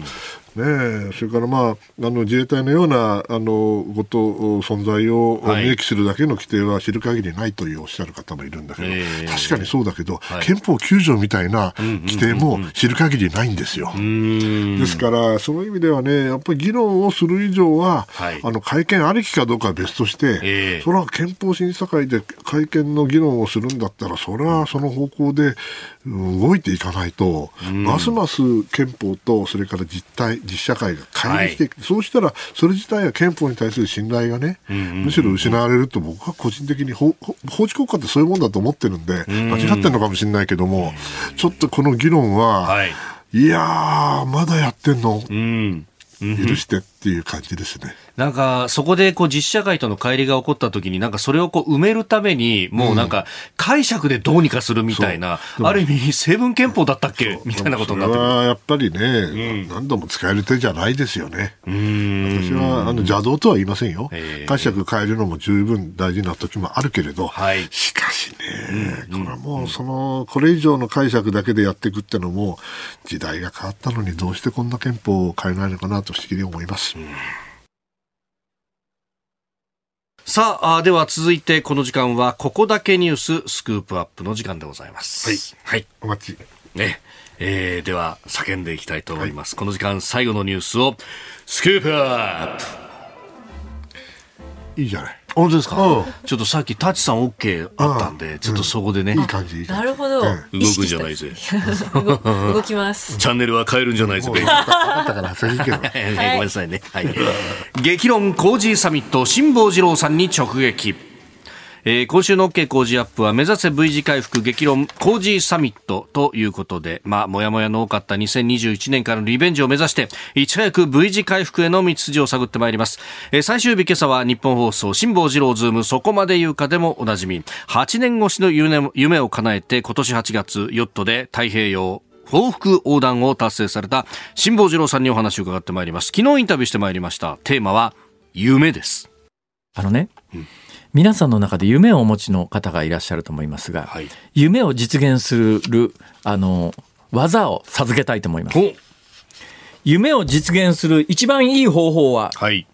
ね、それから、まあ、あの自衛隊のようなあのこと存在を明記するだけの規定は知る限りないというおっしゃる方もいるんだけど、確かにそうだけど、はい、憲法9条みたいな規定も知る限りないんですよ。ですから、その意味ではね、やっぱり議論をする以上は、はい、あの会見ありきかどうかは別として、えー、それは憲法審査会で会見の議論をするんだったら、それはその方向で動いていかないと、ますます憲法とそれから実態、実社会が介入していく、はい、そうしたらそれ自体は憲法に対する信頼がね、むしろ失われると僕は個人的に法治国家ってそういうもんだと思ってるんで、間違ってるのかもしれないけども、ちょっとこの議論は、はい、いやー、まだやってんの、許して。っていう感じですね。なんか、そこでこう実社会との乖離が起こった時に、なんかそれをこう埋めるために、もうなんか解釈でどうにかするみたいな、う。ん、ある意味成分憲法だったっけ？みたいなことになってくる。はやっぱりね、うん、何度も使える手じゃないですよね。私はあの邪道とは言いませんよ。解釈変えるのも十分大事な時もあるけれど、はい、しかしね、これはもうその、これ以上の解釈だけでやっていくってのも、時代が変わったのにどうしてこんな憲法を変えないのかなと不思議に思います。うんさあでは続いてこの時間はここだけニューススクープアップの時間でございます。はい。はい。お待ち。ね。えー、では叫んでいきたいと思います、はい、この時間最後のニュースをスクープアップいいじゃない本当ですか、うん、ちょっとさっきタチさん OK あったんで、ちょっとそこでね、いい感じなるほど、動くんじゃないぜ。動きます。チャンネルは変えるんじゃないぜあったからそれいいけど、ごめんなさいね、はい、激論 Cozy サミット辛坊治郎さんに直撃えー、今週の OK 工事アップは目指せ V 字回復激論 Cozy サミットということで、まあ、もやもやの多かった2021年からのリベンジを目指して、いち早く V 字回復への道筋を探ってまいります。えー、最終日今朝はニッポン放送辛坊治郎ズームそこまで言うかでもおなじみ、8年越しの夢夢を叶えて今年8月ヨットで太平洋往復横断を達成された辛坊治郎さんにお話を伺ってまいります。昨日インタビューしてまいりました。テーマは夢です。あのね、うん皆さんの中で夢をお持ちの方がいらっしゃると思いますが、はい、夢を実現するあの技を授けたいと思います。夢を実現する一番いい方法は、はい、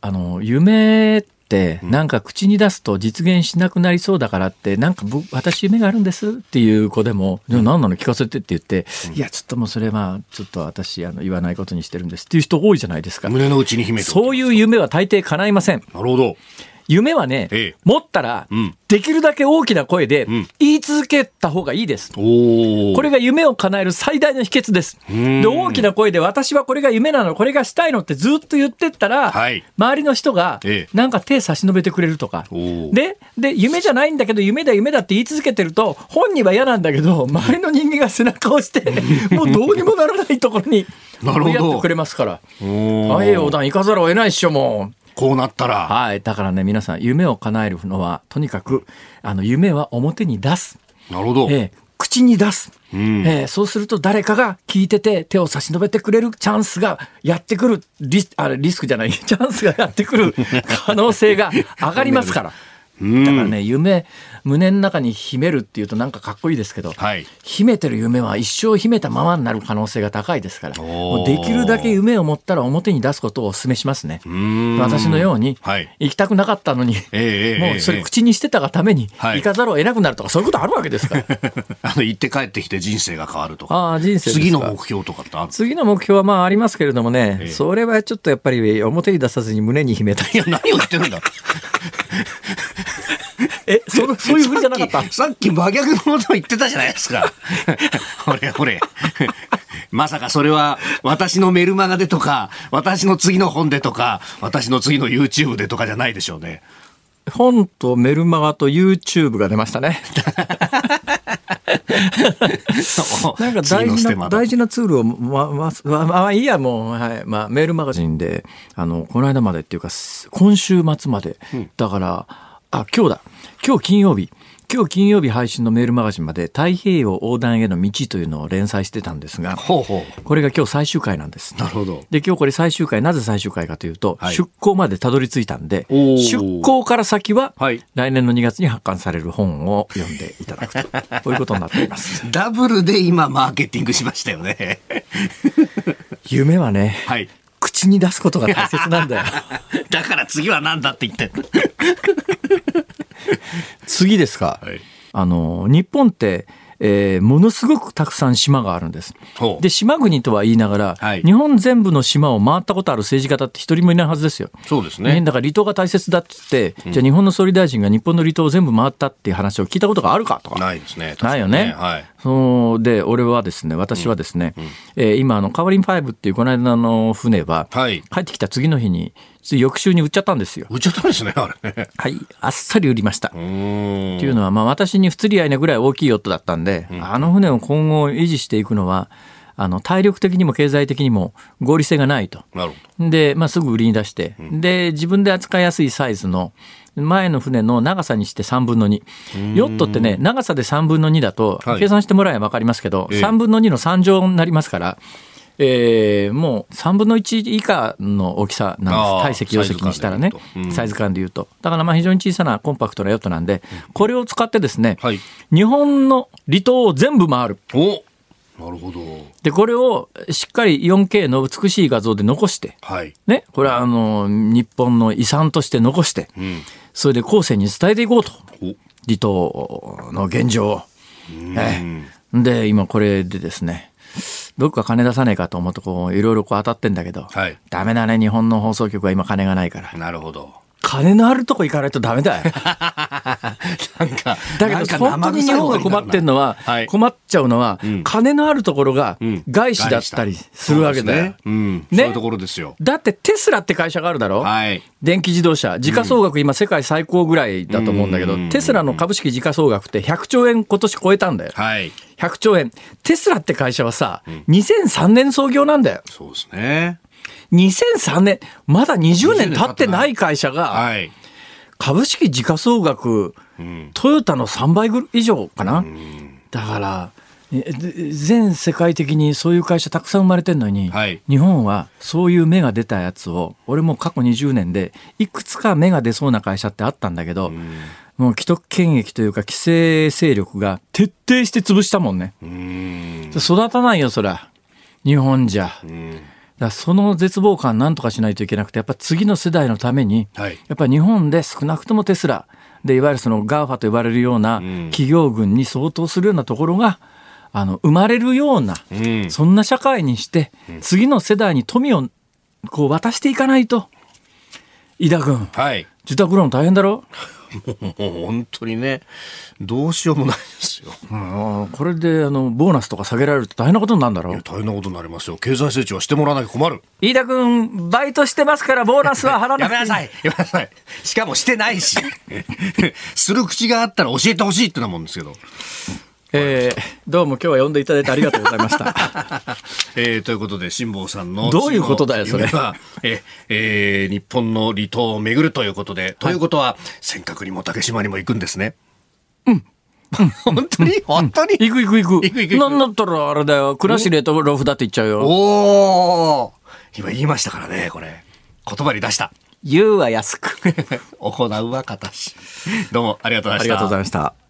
あの夢ってなんか口に出すと実現しなくなりそうだからってなんか私夢があるんですっていう子でも「何なの聞かせて」って言って「いやちょっともうそれはちょっと私あの言わないことにしてるんです」っていう人多いじゃないですか。胸の内に秘めそういう夢は大抵叶いません。なるほど。夢はね、ええ、持ったら、うん、できるだけ大きな声で言い続けた方がいいです。うん、これが夢を叶える最大の秘訣です。で大きな声で私はこれが夢なの、これがしたいのってずっと言ってったら、はい、周りの人がなんか手差し伸べてくれるとか。でで、夢じゃないんだけど夢だ夢だって言い続けてると本人は嫌なんだけど周りの人間が背中を押して もうどうにもならないところに追いやってくれますから。太平洋横断行かざるを得ないっしょもう。こうなったら。はい。だからね、皆さん、夢を叶えるのは、とにかく、あの、夢は表に出す。なるほど。えー、口に出す。うん、えー、そうすると誰かが聞いてて手を差し伸べてくれるチャンスがやってくるリスあれリスクじゃない チャンスがやってくる 可能性が上がりますから。だからね夢胸の中に秘めるっていうとなんかかっこいいですけど、はい、秘めてる夢は一生秘めたままになる可能性が高いですからもうできるだけ夢を持ったら表に出すことをお勧めしますね。私のように、はい、行きたくなかったのに、えー、もうそれ口にしてたがために行かざるを得なくなるとか、そういうことあるわけですから。あの行って帰ってきて人生が変わるとか。あ人生次の目標とかってある次の目標はまあありますけれどもね、えー、それはちょっとやっぱり表に出さずに胸に秘めたいいや何を言ってるんだ え、そ、そういうふうじゃなかった？さっき真逆のことを言ってたじゃないですか。ほれほれ。まさかそれは私のメルマガでとか、私の次の本でとか、私の次の YouTube でとかじゃないでしょうね。本とメルマガと YouTube が出ましたね。なんか大事な大事なツールをままままあいいやもうはいまあメールマガジンであのこの間までっていうか今週末まで、うん、だからあ今日だ今日金曜日、今日金曜日配信のメールマガジンまで太平洋横断への道というのを連載してたんですが、これが今日最終回なんです。なるほど。で、今日これ最終回、なぜ最終回かというと、はい、出港までたどり着いたんで、出港から先は、来年の2月に発刊される本を読んでいただくと、こういうことになっています。ダブルで今マーケティングしましたよね。夢はね、はい、口に出すことが大切なんだよ。だから次は何だって言って 次ですか。はい、あの、日本って、えー、ものすごくたくさん島があるんです。で島国とは言いながら、はい、日本全部の島を回ったことある政治家だって一人もいないはずですよ。そうですね。だから離島が大切だっつって、うん、じゃあ日本の総理大臣が日本の離島を全部回ったっていう話を聞いたことがあるかとか。ないですね。ないよね。はい。そうで俺はですね私はですね、うんうん、えー、今あのカワリン5っていうこの間の船は、はい、帰ってきた次の日に翌週に売っちゃったんですよ。売っちゃったんですね、あれね。はい。あっさり売りました。っていうのは、まあ私に不釣り合いなぐらい大きいヨットだったんで、うん、あの船を今後維持していくのは、あの体力的にも経済的にも合理性がないと。で、まあ、すぐ売りに出して、で自分で扱いやすいサイズの前の船の長さにして3分の2。ヨットってね、長さで3分の2だと、計算してもらえば分かりますけど、はい、3分の2の3乗になりますから、えー、もう3分の1以下の大きさなんです。体積容積にしたらね。サイズ感でいうと。だからまあ非常に小さなコンパクトなヨットなんでこれを使ってですね、はい、日本の離島を全部回る。おなるほど。で、これをしっかり 4K の美しい画像で残して、はい、ね、これはあの、日本の遺産として残して、うん、それで後世に伝えていこうと。離島の現状を。えで、今これでですね、どっか金出さねえかと思ってこういろいろこう当たってんだけど、はい、ダメだね日本の放送局は今金がないから。なるほど金のあるとこ行かないとダメだよ。なんか、だけど本当に日本が困ってんのは、はい、困っちゃうのは、うん、金のあるところが外資だったりするわけだよ。ね、うん、そういうところですよ。だってテスラって会社があるだろ、はい、電気自動車。時価総額今世界最高ぐらいだと思うんだけど、テスラの株式時価総額って100兆円今年超えたんだよ。はい、100兆円。テスラって会社はさ、2003年創業なんだよ。そうですね。2003年、まだ20年経ってない。会社が、株式時価総額、トヨタの3倍以上かな？だから、全世界的にそういう会社たくさん生まれてるのに、はい、日本はそういう芽が出たやつを俺も過去20年でいくつか芽が出そうな会社ってあったんだけど、もう既得権益というか規制勢力が徹底して潰したもんね。育たないよそら日本じゃ。だその絶望感なんとかしないといけなくて、やっぱ次の世代のために、はい、やっぱ日本で少なくともテスラで、いわゆるその GAFA と呼ばれるような企業群に相当するようなところが、あの生まれるような、うん、そんな社会にして、次の世代に富をこう渡していかないと、井田君、はい、自宅ローン大変だろ？もう本当にね、どうしようもないですよ。これであのボーナスとか下げられると大変なことになるんだろ？う大変なことになりますよ。経済成長はしてもらわなきゃ困る。飯田君、バイトしてますから、ボーナスは払わなやめなさい。やめなさい。しかもしてないし。する口があったら教えてほしいってなもんですけど。えー、どうも今日は呼んでいただいてありがとうございました。えー、ということで辛坊さんのどういうことだよそれは、ええー、日本の離島を巡るということで、はい、ということは尖閣にも竹島にも行くんですね。うん。本当に？本当に？行く行く行く。行く行くなんだったらあれだよ。倉重とロフだって言っちゃうよ。おお今言いましたからね、これ。言葉に出した。言うは安く。行うは形。どうもありがとうございました。ありがとうございました。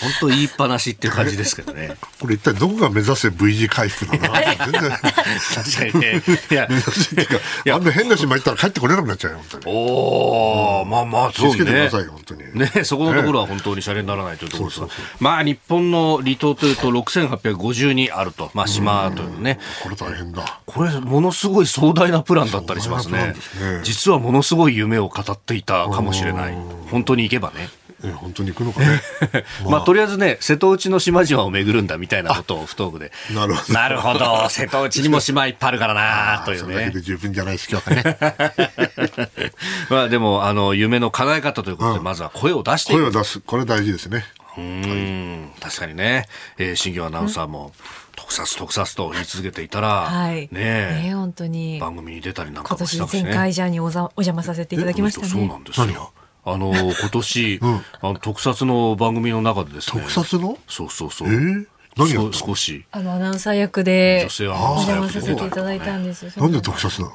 本当言いっぱなしっていう感じですけどね。これ一体どこが目指せ V 字回復なの？全然。確かにね。いや、いやあんな変な島行ったら帰ってこれなくなっちゃうよ、本当に。おお、まあまあ、そうね。気をつけてくださいよ、本当に。ね、そこのところは本当にシャレにならないというところですが。まあ、日本の離島というと6852あると。まあ、島というね。これ大変だ。これ、ものすごい壮大なプランだったりしますね。実はものすごい夢を語っていたかもしれない。本当に行けばね。え本当に行くのかね。まあ、とりあえずね、瀬戸内の島々を巡るんだみたいなことを不東部で。なるほど。なるほど。瀬戸内にも島いっぱいあるからな というね。それだけで十分じゃないです今日はね。まあでも、あの、夢の叶え方ということで、まずは声を出して声を出す。これ大事ですね。うん、確かにね、えー、新業アナウンサーも、特撮特撮と言い続けていたら、はい、ねね本当に番組に出たりなんかもしたし、ね、今年前回ジャーにおざお邪魔させていただきましたね。そうなんですよ。あの今年、うん、あの特撮の番組の中でですね。特撮の？そうそうそう。えー？何や少し。あのアナウンサー役でお邪魔させていただいたんですなんで特撮なの？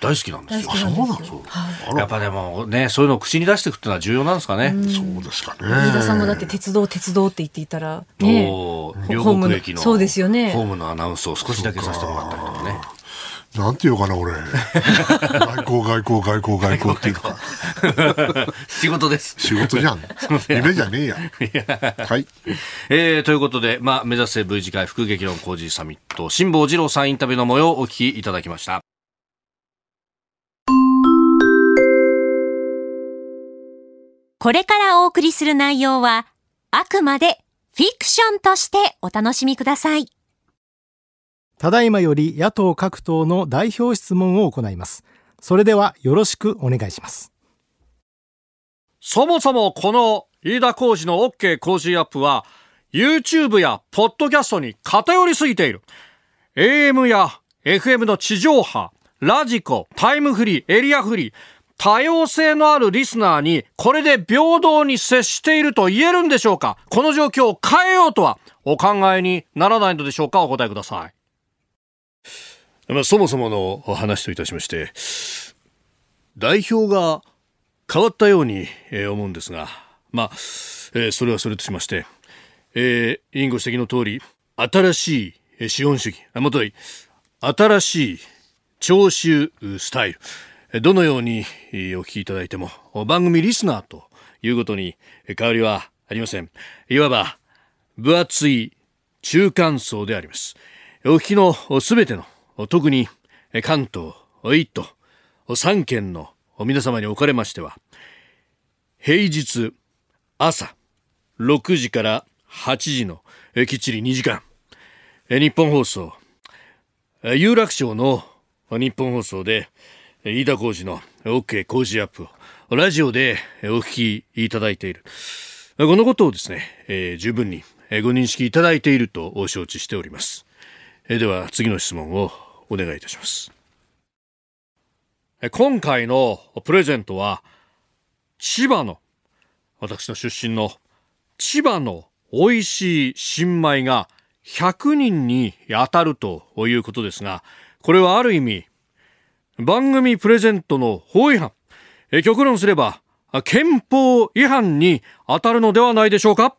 大好きなんですよ。そうなの、はい、やっぱでもね、そういうのを口に出していくっていうのは重要なんですかね。そうですかね。飯田さんもだって鉄道鉄道って言っていたら、ね、両国駅のそうですよね。ホームのアナウンスを少しだけさせてもらったりとかね。なんていうかな、俺。外交、外交、外交、外交っていうか。仕事です。仕事じゃん。夢じゃねえや。はい。えー、ということで、まあ、目指せ V 字回復激論工事サミット、辛坊治郎さんインタビューの模様をお聞きいただきました。これからお送りする内容は、あくまでフィクションとしてお楽しみください。ただいまより野党各党の代表質問を行います。それではよろしくお願いします。そもそもこの飯田浩二の OK 工事アップは YouTube やポッドキャストに偏りすぎている。AM や FM の地上波、ラジコ、タイムフリー、エリアフリー、多様性のあるリスナーにこれで平等に接していると言えるんでしょうか？この状況を変えようとはお考えにならないのでしょうか？お答えください。まあ、そもそもの話といたしまして、代表が変わったように思うんですが、まあ、えー、それはそれとしまして、えー、委員ご指摘の通り、新しい資本主義、あ、もとい、新しい聴取スタイル、どのようにお聞きいただいても、番組リスナーということに変わりはありません。いわば、分厚い中間層であります。お聞きのすべての、特に関東、一都、三県の皆様におかれましては、平日朝6時から8時のきっちり2時間、日本放送、有楽町の日本放送で、飯田浩司の OK 工事アップをラジオでお聞きいただいている。このことをですね、えー、十分にご認識いただいていると承知しております。え、では次の質問をお願いいたします。今回のプレゼントは千葉の私の出身の千葉の美味しい新米が100人に当たるということですが、これはある意味、番組プレゼントの法違反、え極論すれば、憲法違反に当たるのではないでしょうか。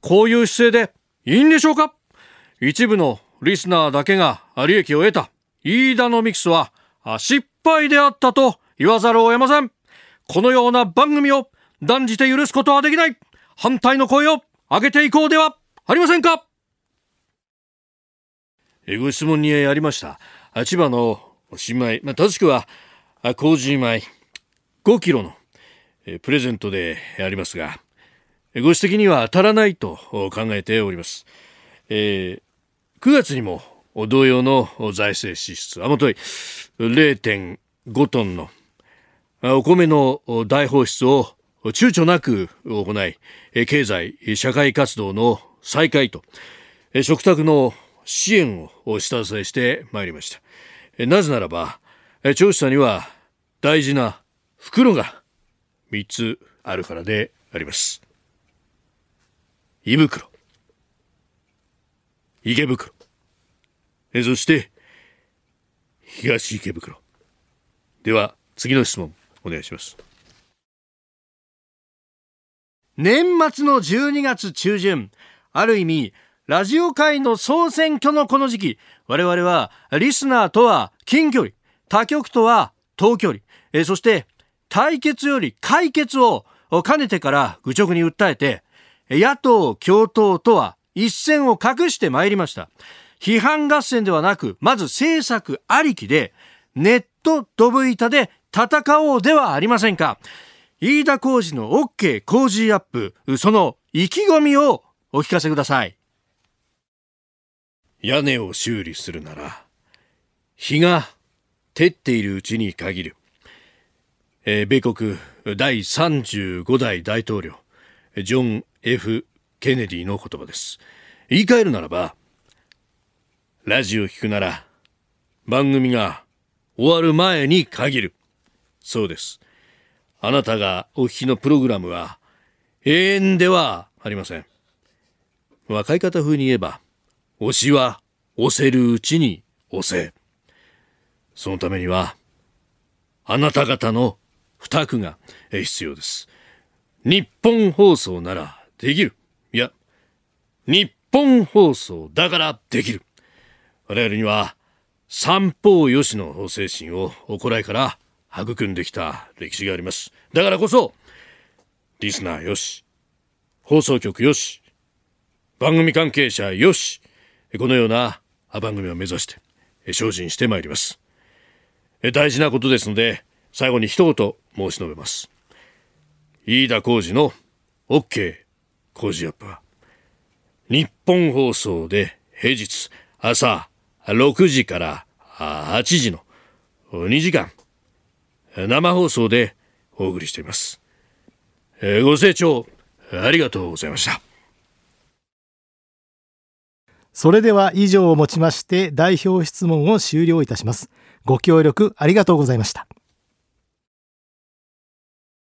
こういう姿勢でいいんでしょうか。一部のリスナーだけが利益を得た飯田のミクスは失敗であったと言わざるを得ません。このような番組を断じて許すことはできない反対の声を上げていこうではありませんか？ご質問にありました。千葉の新米、まあ、正しくは、麹米5キロのプレゼントでありますが、ご指摘には当たらないと考えております。えー、9月にも同様の財政支出、あもとい0.5トンのお米の大放出を躊躇なく行い、経済、社会活動の再開と、食卓の支援を下支えしてまいりました。なぜならば、調査には大事な袋が3つあるからであります。胃袋、池袋、そして東池袋。では次の質問お願いします。年末の12月中旬、ある意味、ラジオ界の総選挙のこの時期、我々はリスナーとは近距離、他局とは遠距離、えそして対決より解決を兼ねてから愚直に訴えて、野党共闘とは一線を画してまいりました。批判合戦ではなく、まず政策ありきで、ネットドブ板で戦おうではありませんか。飯田浩二の OK 工事アップ、その意気込みをお聞かせください。屋根を修理するなら、日が照っているうちに限る。えー、米国第35代大統領、ジョン・ F・ ケネディの言葉です。言い換えるならば、ラジオを聞くなら、番組が終わる前に限る。そうです。あなたがお聞きのプログラムは永遠ではありません。若い方風に言えば、推しは押せるうちに押せ。そのためには、あなた方の負託が必要です。日本放送ならできる。日本放送だからできる。我々には三方よしの精神を行いから育んできた歴史があります。だからこそ、リスナーよし、放送局よし、番組関係者よし、このような番組を目指して精進してまいります。大事なことですので、最後に一言申し述べます。飯田浩二の OK 工事アップは、日本放送で平日朝6時から8時の2時間生放送でお送りしています。ご清聴ありがとうございました。それでは以上をもちまして代表質問を終了いたします。ご協力ありがとうございました。